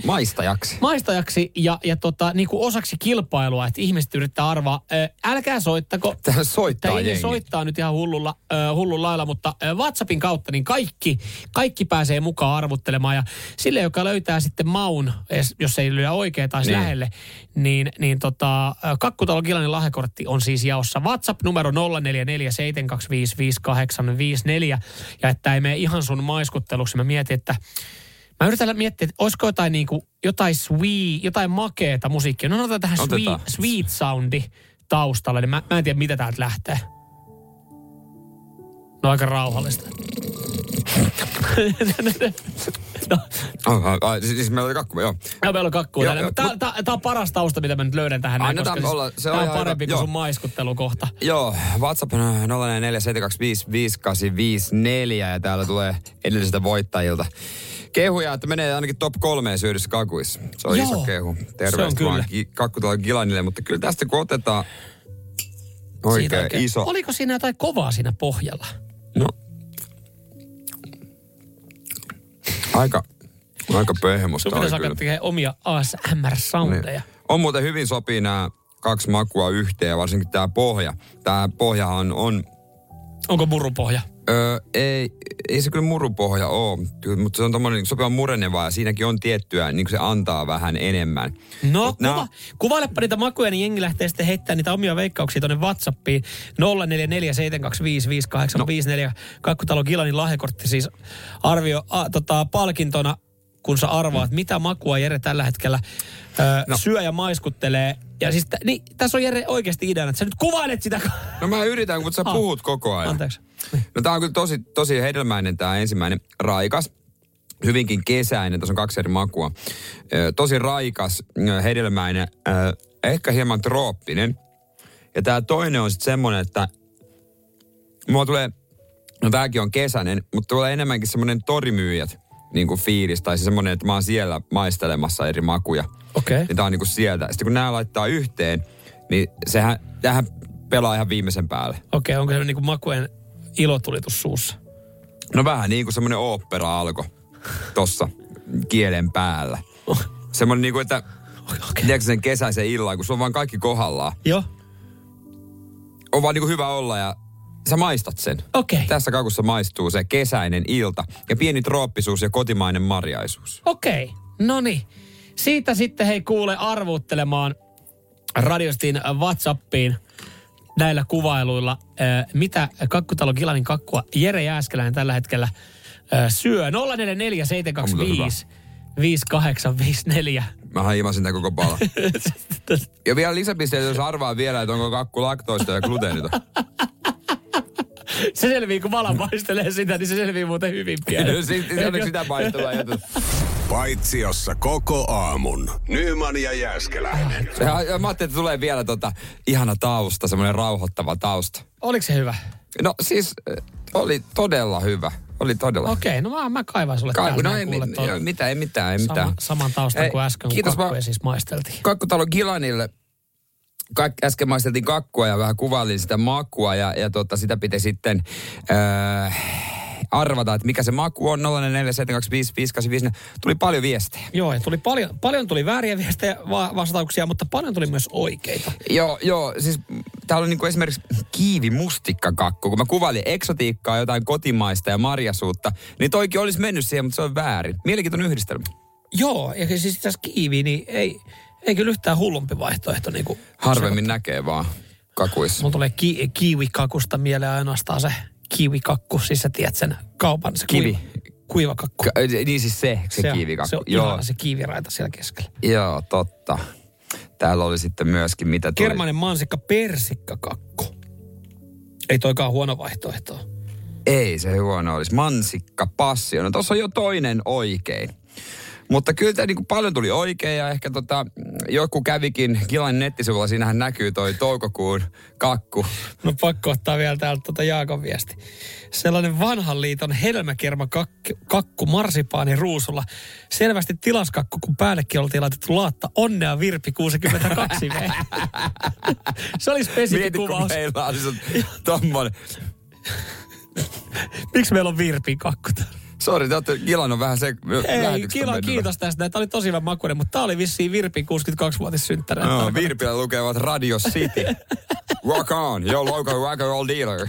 Maistajaksi. maistajaksi ja, ja tota, niin kuin osaksi kilpailua, että ihmiset yrittää arvaa. Älkää soittako. Täällä soittaa Tämä jengi. soittaa nyt ihan hullulla, hullun lailla, mutta WhatsAppin kautta niin kaikki, kaikki pääsee mukaan arvuttelemaan. Ja sille, joka löytää sitten maun, jos ei lyö oikein tai Niin. lähelle, niin, niin tota, äh, Kakkutalo Gilanin lahjakortti on siis jaossa. WhatsApp numero 0447255854. Ja että ei mene ihan sun maiskutteluksi. Mä mietin, että Mä yritän miettiä, että olisiko jotain, niinku, jotain sweet, jotain makeeta musiikkia. No otetaan tähän Otetaan. sweet, sweet soundi taustalle, niin mä, mä en tiedä, mitä täältä lähtee. No aika rauhallista. no, Oh, oh, oh, siis meillä oli kakku, joo. ja meillä on kakkua Joo, joo, Tää, tää, tää, on paras tausta, mitä mä nyt löydän tähän. näin, koska siis olla, se tää on on ihan parempi hyvä. kuin Joo. sun maiskuttelukohta. Joo, WhatsApp on 0447255854 ja täällä tulee edellisiltä voittajilta kehuja, että menee ainakin top kolmeen syödyssä kakuissa. Se on Joo, iso kehu. Terveistä vaan ki- kakkutalo Gilanille, mutta kyllä tästä kun otetaan Siitä oikein iso. Oliko siinä jotain kovaa siinä pohjalla? No, aika, aika pöhmusta Sun pitäisi alkaa tekemään omia ASMR-soundeja. Niin. On muuten hyvin sopii nämä kaksi makua yhteen, varsinkin tämä pohja. Tämä pohjahan on, Onko murupohja? Öö, ei, ei se kyllä murupohja ole, mutta se on tommonen sopivan mureneva ja siinäkin on tiettyä, niin kuin se antaa vähän enemmän. No, Mut nää- kuva, kuvailepa niitä makuja, niin jengi lähtee sitten heittämään niitä omia veikkauksia tuonne WhatsAppiin. 0447255854. Kakkutalo Gilanin lahjakortti siis arvio a, tota, palkintona, kun sä arvaat, mitä makua Jere tällä hetkellä ö, no. syö ja maiskuttelee. Ja siis, t- niin, tässä on Jere oikeasti ideana, että sä nyt kuvailet sitä. No mä yritän, mutta sä Ah. puhut koko ajan. Anteeksi. No tää on kyllä tosi, tosi hedelmäinen tää ensimmäinen. Raikas. Hyvinkin kesäinen, tässä on kaksi eri makua. Tosi raikas, hedelmäinen, ehkä hieman trooppinen. Ja tää toinen on sitten semmonen, että mulla tulee, no tääkin on kesäinen, mutta tulee enemmänkin semmonen torimyyjät niin kuin fiilis, tai se semmonen, että mä oon siellä maistelemassa eri makuja. Okei. Niin tää on niinku sieltä. Sitten kun nämä laittaa yhteen, niin sehän, tähän pelaa ihan viimeisen päälle. Okei, okay, onko se niinku makujen ilotulitus suussa? No vähän niin kuin semmoinen ooppera alkoi tossa kielen päällä. Semmoinen niin kuin, että Okei. tiedätkö sen kesäisen illan, kun se on vaan kaikki kohdallaan. Joo. On vaan niin kuin hyvä olla ja sä maistat sen. Okei. Tässä kakussa maistuu se kesäinen ilta ja pieni trooppisuus ja kotimainen marjaisuus. Okei, no niin. Siitä sitten hei kuule arvuuttelemaan radiostin WhatsAppiin. näillä kuvailuilla, äh, mitä Kakkutalo Gilanin kakkua Jere Jääskeläinen tällä hetkellä äh, syö. 044 725 5854. Mä haimasin tämän koko pala. ja vielä lisäpisteitä, jos arvaa vielä, että onko kakku laktoosta ja gluteenita. Se selvii, kun vala paistelee sitä, niin se selvii muuten hyvin pieni. Sitten sitä paistellaan jätät. Paitsiossa koko aamun. Nyman ja Jääskeläinen. Ja, ja mä ajattelin, että tulee vielä tota ihana tausta, semmoinen rauhoittava tausta. Oliko se hyvä? No siis äh, oli todella hyvä. Oli todella. Okei, no mä, mä kaivan sulle Kai, täältä no ei, kuule mi, tuon joo, mitään, ei mitään, ei mitään. sama, saman taustan Ei, kuin äsken, kun kiitos kakkuja vaan. siis maisteltiin. Kakkutalo Gilanille. Kak, äsken maisteltiin kakkua ja vähän kuvailin sitä makua ja, ja tota, sitä piti sitten öö, arvata, että mikä se maku on. 04725585. Tuli paljon viestejä. Joo, ja tuli paljon, paljon tuli vääriä viestejä, va- vastauksia, mutta paljon tuli myös oikeita. Joo, joo, siis täällä on niinku esimerkiksi kiivi mustikkakakku. Kun mä kuvailin eksotiikkaa, jotain kotimaista ja marjasuutta, niin toikin olisi mennyt siihen, mutta se on väärin. Mielenkiintoinen yhdistelmä. Joo, ja siis tässä kiivi, niin ei, ei kyllä yhtään hullumpi vaihtoehto. Niin kuin Harvemmin näkee vaan kakuissa. Mulla tulee ki- kiivikakusta mieleen ainoastaan se kiivikakku, siis sä tiedät sen kaupan. Se Kivi. Kuiva, kuivakakku. Ka- niin siis se, se, on- kiivikakku. Se on Joo, ihana se kiiviraita siellä keskellä. joo, totta. Täällä oli sitten myöskin, mitä tuli. Kermanen mansikka persikkakakku. Ei toikaan huono vaihtoehto. Ei se huono olisi. Mansikka, passio. No tossa on jo toinen oikein. Mutta kyllä tämä niin paljon tuli oikein ja ehkä tota, joku kävikin Kilan nettisivulla, siinähän näkyy toi toukokuun kakku. No pakko ottaa vielä täältä tuota Jaakon viesti. Sellainen vanhan liiton helmäkerma kakku, kakku marsipaani ruusulla. Selvästi tilaskakku, kun päällekin oltiin laitettu laatta. Onnea Virpi 62 v. Se oli Mieti, kun spesifikuvaus. meillä on siis tommonen. Miksi meillä on Virpin kakku täällä? Sori, te olette, on vähän se Ei, kiitos tästä. Tämä oli tosi hyvä makuinen, mutta tämä oli vissiin Virpin 62-vuotissynttärä. No, Virpillä lukevat Radio City. Rock on, your local rock and roll dealer.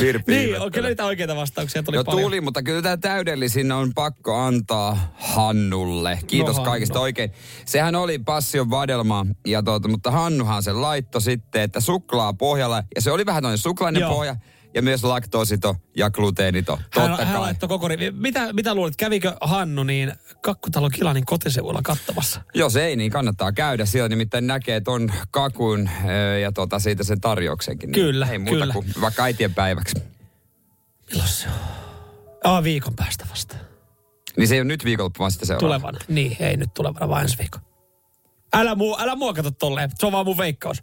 Virpi Niin, on kyllä niitä oikeita vastauksia tuli No paljon. tuli, mutta kyllä tämä täydellisin on pakko antaa Hannulle. Kiitos No, kaikista Hannu. oikein. Sehän oli passion vadelma, ja tuota, mutta Hannuhan sen laitto sitten, että suklaa pohjalla. Ja se oli vähän noin suklainen Joo. pohja. Ja myös laktoosito ja gluteenito. Hän, Totta hän kai. laittoi koko rivi. Mitä, mitä luulet, kävikö Hannu niin Kakkutalo Kilanin kotisivuilla katsomassa? Jos ei, niin kannattaa käydä. Siellä nimittäin näkee ton kakun ö, ja tota, siitä sen tarjouksenkin. Niin Kyllä, Ei muuta kyllä. kuin vaikka äitien päiväksi. Milloin se on? Ah, viikon päästä vasta. Niin se ei ole nyt viikonloppu, vaan sitten seuraava. Tulevana. Niin, ei nyt tulevana, vaan ensi viikon. Älä, muu, älä mua kato tolleen. Se on vaan mun veikkaus.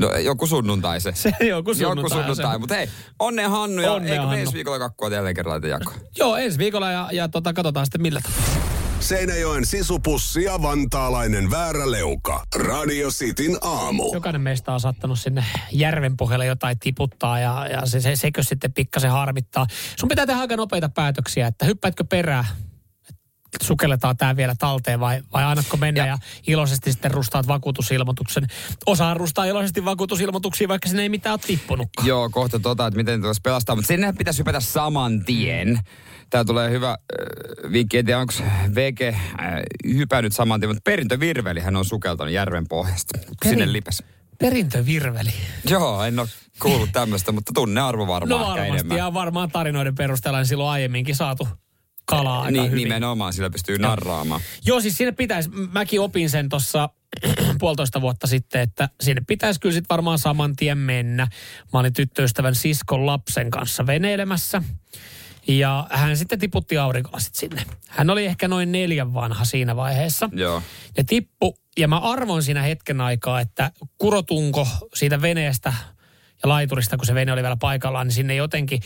No joku sunnuntai se. Se joku sunnuntai. Joku sunnuntai. se- Mutta hei, onnea Hannu ja Onnea, eikö Hannu. ensi viikolla kakkua jälleen kerran laita jakoon? Joo, ensi viikolla ja, ja tota, katsotaan sitten millä tavalla. Seinäjoen sisupussi ja vantaalainen vääräleuka. Radio Cityn aamu. Jokainen meistä on saattanut sinne järven pohjalle jotain tiputtaa ja, ja se, se, sekö sitten pikkasen harmittaa. Sun pitää tehdä aika nopeita päätöksiä, että hyppäätkö perään, sukelletaan tämä vielä talteen vai, vai annatko mennä ja. ja iloisesti sitten rustaat vakuutusilmoituksen. Osa rustaa iloisesti vakuutusilmoituksia, vaikka sinne ei mitään ole tippunutkaan. Joo, kohta tota, että miten tuossa pelastaa. Mutta sinne pitäisi hypätä saman tien. Tää tulee hyvä äh, vinkki. En tiedä, onko VG äh, hypännyt saman tien, mutta perintövirvelihän on sukeltanut järven pohjasta. Sinne Perin- lipes. Perintövirveli. Joo, en ole kuullut tämmöistä, mutta tunnearvo varmaan No varmasti ja varmaan tarinoiden perusteella niin silloin aiemminkin saatu kalaa aika Niin, hyvin. nimenomaan, sillä pystyy narraamaan. Joo, siis sinne pitäisi, mäkin opin sen tuossa puolitoista vuotta sitten, että sinne pitäisi kyllä sitten varmaan saman tien mennä. Mä olin tyttöystävän siskon lapsen kanssa veneilemässä. Ja hän sitten tiputti aurinkolasit sinne. Hän oli ehkä noin neljän vanha siinä vaiheessa. Joo. Ja tippu, ja mä arvoin siinä hetken aikaa, että kurotunko siitä veneestä laiturista, kun se vene oli vielä paikallaan, niin sinne jotenkin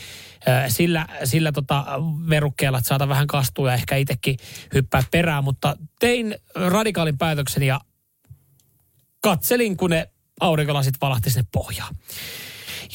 sillä, sillä tota verukkeella, että saata vähän kastua ja ehkä itsekin hyppää perään. Mutta tein radikaalin päätöksen ja katselin, kun ne aurinkolasit valahti sinne pohjaan.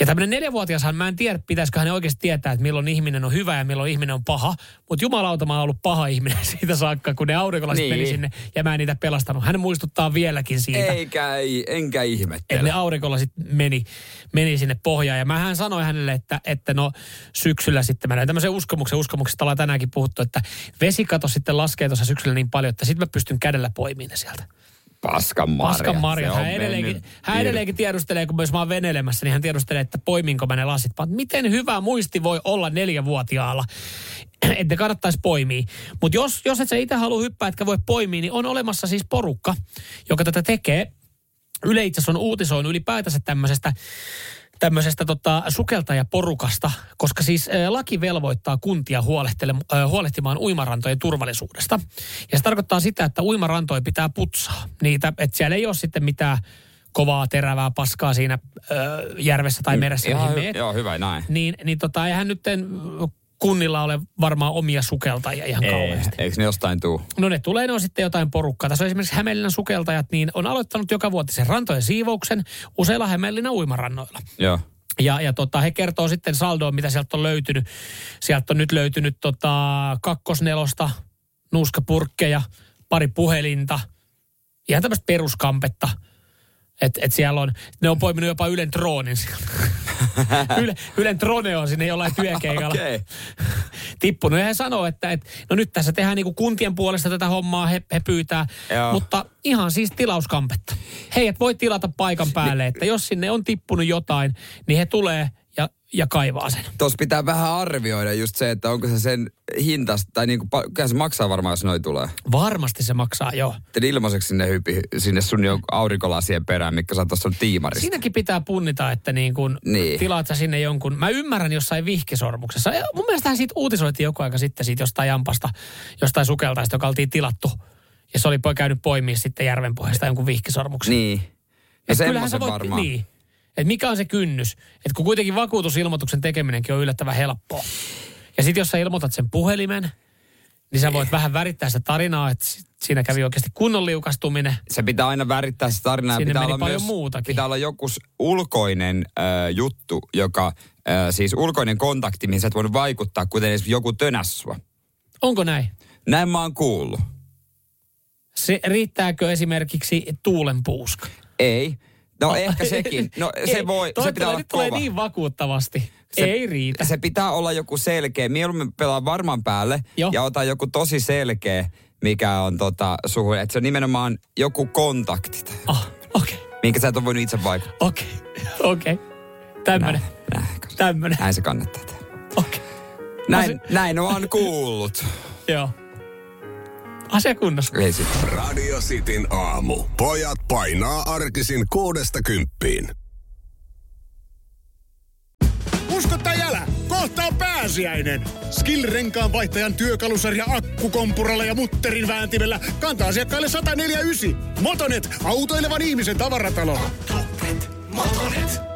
Ja tämmöinen neljävuotiashan, mä en tiedä, pitäisikö hän oikeasti tietää, että milloin ihminen on hyvä ja milloin ihminen on paha. Mutta jumalauta, mä oon ollut paha ihminen siitä saakka, kun ne aurinkolasit Niin. meni sinne ja mä en niitä pelastanut. Hän muistuttaa vieläkin siitä. Eikä, ei, enkä Että ihmettele. ne aurinkolasit meni, meni sinne pohjaan. Ja mä hän sanoi hänelle, että, että no syksyllä sitten, mä näin tämmöisen uskomuksen, uskomuksesta ollaan tänäänkin puhuttu, että vesikato sitten laskee tuossa syksyllä niin paljon, että sitten mä pystyn kädellä poimimaan ne sieltä. Paskan marja. Paskan marja. Se on Hän edelleenkin, hän edelleenkin tiedustelee, kun myös mä oon veneilemässä, niin hän tiedustelee, että poiminko mä ne lasit. Mä, miten hyvä muisti voi olla neljävuotiaalla, että ne kannattaisi poimia. Mutta jos, jos et sä itse halua hyppää, etkä voi poimia, niin on olemassa siis porukka, joka tätä tekee. Yle itse on uutisoinut ylipäätänsä tämmöisestä tämmöisestä tota, sukeltajaporukasta, koska siis laki velvoittaa kuntia huolehtele- huolehtimaan uimarantojen turvallisuudesta. Ja se tarkoittaa sitä, että uimarantoja pitää putsaa niitä, että siellä ei ole sitten mitään kovaa terävää paskaa siinä ö, järvessä tai meressä, Ihan mihin hy- meet. joo, hyvä näin. Niin, niin tota, eihän nyt kunnilla ole varmaan omia sukeltajia ihan kauheasti. Eikö ne jostain tuu? No ne tulee, ne on sitten jotain porukkaa. Tässä on esimerkiksi Hämeenlinnan sukeltajat, niin on aloittanut joka vuotisen rantojen siivouksen useilla Hämeenlinnan uimarannoilla. Joo. Ja, ja tota, he kertoo sitten saldoon, mitä sieltä on löytynyt. Sieltä on nyt löytynyt tota, kakkosnelosta, nuuskapurkkeja, pari puhelinta, ihan tämmöistä peruskampetta. Että et siellä on, ne on poiminut jopa Ylen troonin. Yle, Ylen trone on sinne jollain työkeikalla Okei. tippunut. Ja he sanoo, että, että no nyt tässä tehdään niinku kuntien puolesta tätä hommaa, he, he pyytää. Joo. Mutta ihan siis tilauskampetta. Heidät voi tilata paikan päälle, että jos sinne on tippunut jotain, niin he tulee ja, ja kaivaa sen. Tuossa pitää vähän arvioida just se, että onko se sen hintas, tai niinku, pa- kyllä se maksaa varmaan, jos noi tulee. Varmasti se maksaa, joo. Sitten ilmaiseksi sinne hypi, sinne sun jo aurinkolasien perään, mikä sä tuossa tiimarista. Siinäkin pitää punnita, että niin kun Niin. tilaat sä sinne jonkun. Mä ymmärrän jossain vihkisormuksessa. Ja mun mielestähän siitä uutisoitiin joku aika sitten siitä jostain jampasta, jostain sukeltaista, joka oltiin tilattu. Ja se oli käynyt poimia sitten järvenpohjasta jonkun vihkisormuksen. Niin. No Et kyllähän sä voit, varmaan. Niin. Et mikä on se kynnys? Et kun kuitenkin vakuutusilmoituksen tekeminenkin on yllättävän helppoa. Ja sitten jos sä ilmoitat sen puhelimen, niin sä voit vähän värittää sitä tarinaa, että si- siinä kävi oikeasti kunnon liukastuminen. Se pitää aina värittää se tarina. ja Sinne pitää meni olla paljon myös, muutakin. Pitää olla joku ulkoinen äh, juttu, joka, äh, siis ulkoinen kontakti, mihin sä et voinut vaikuttaa, kuten esimerkiksi joku tönäs sua. Onko näin? Näin mä oon kuullut. Se, riittääkö esimerkiksi tuulenpuuska? Ei. No ehkä sekin. No se Ei, voi, se pitää olla nyt tulee kova. niin vakuuttavasti. Se- Ei riitä. Se pitää olla joku selkeä. Mieluummin pelaa varman päälle Joo. ja ota joku tosi selkeä, mikä on tota suhun. Että se on nimenomaan joku kontakti, Ah, okei, okay, minkä sä et ole voinut itse vaikuttaa. okei, okei. Tämmönen, Näin, näin, tämmönen. näin se kannattaa tehdä. Okei, Näin, näin on kuullut. joo. Asia kunnossa. Ei sit. Radio Cityn aamu. Pojat painaa arkisin kuudesta kymppiin. Usko tai älä, kohta on pääsiäinen. Skill-renkaan vaihtajan työkalusarja akkukompuralla ja mutterin vääntimellä kantaa asiakkaille 149. Motonet, autoilevan ihmisen tavaratalo. Motonet, Motonet.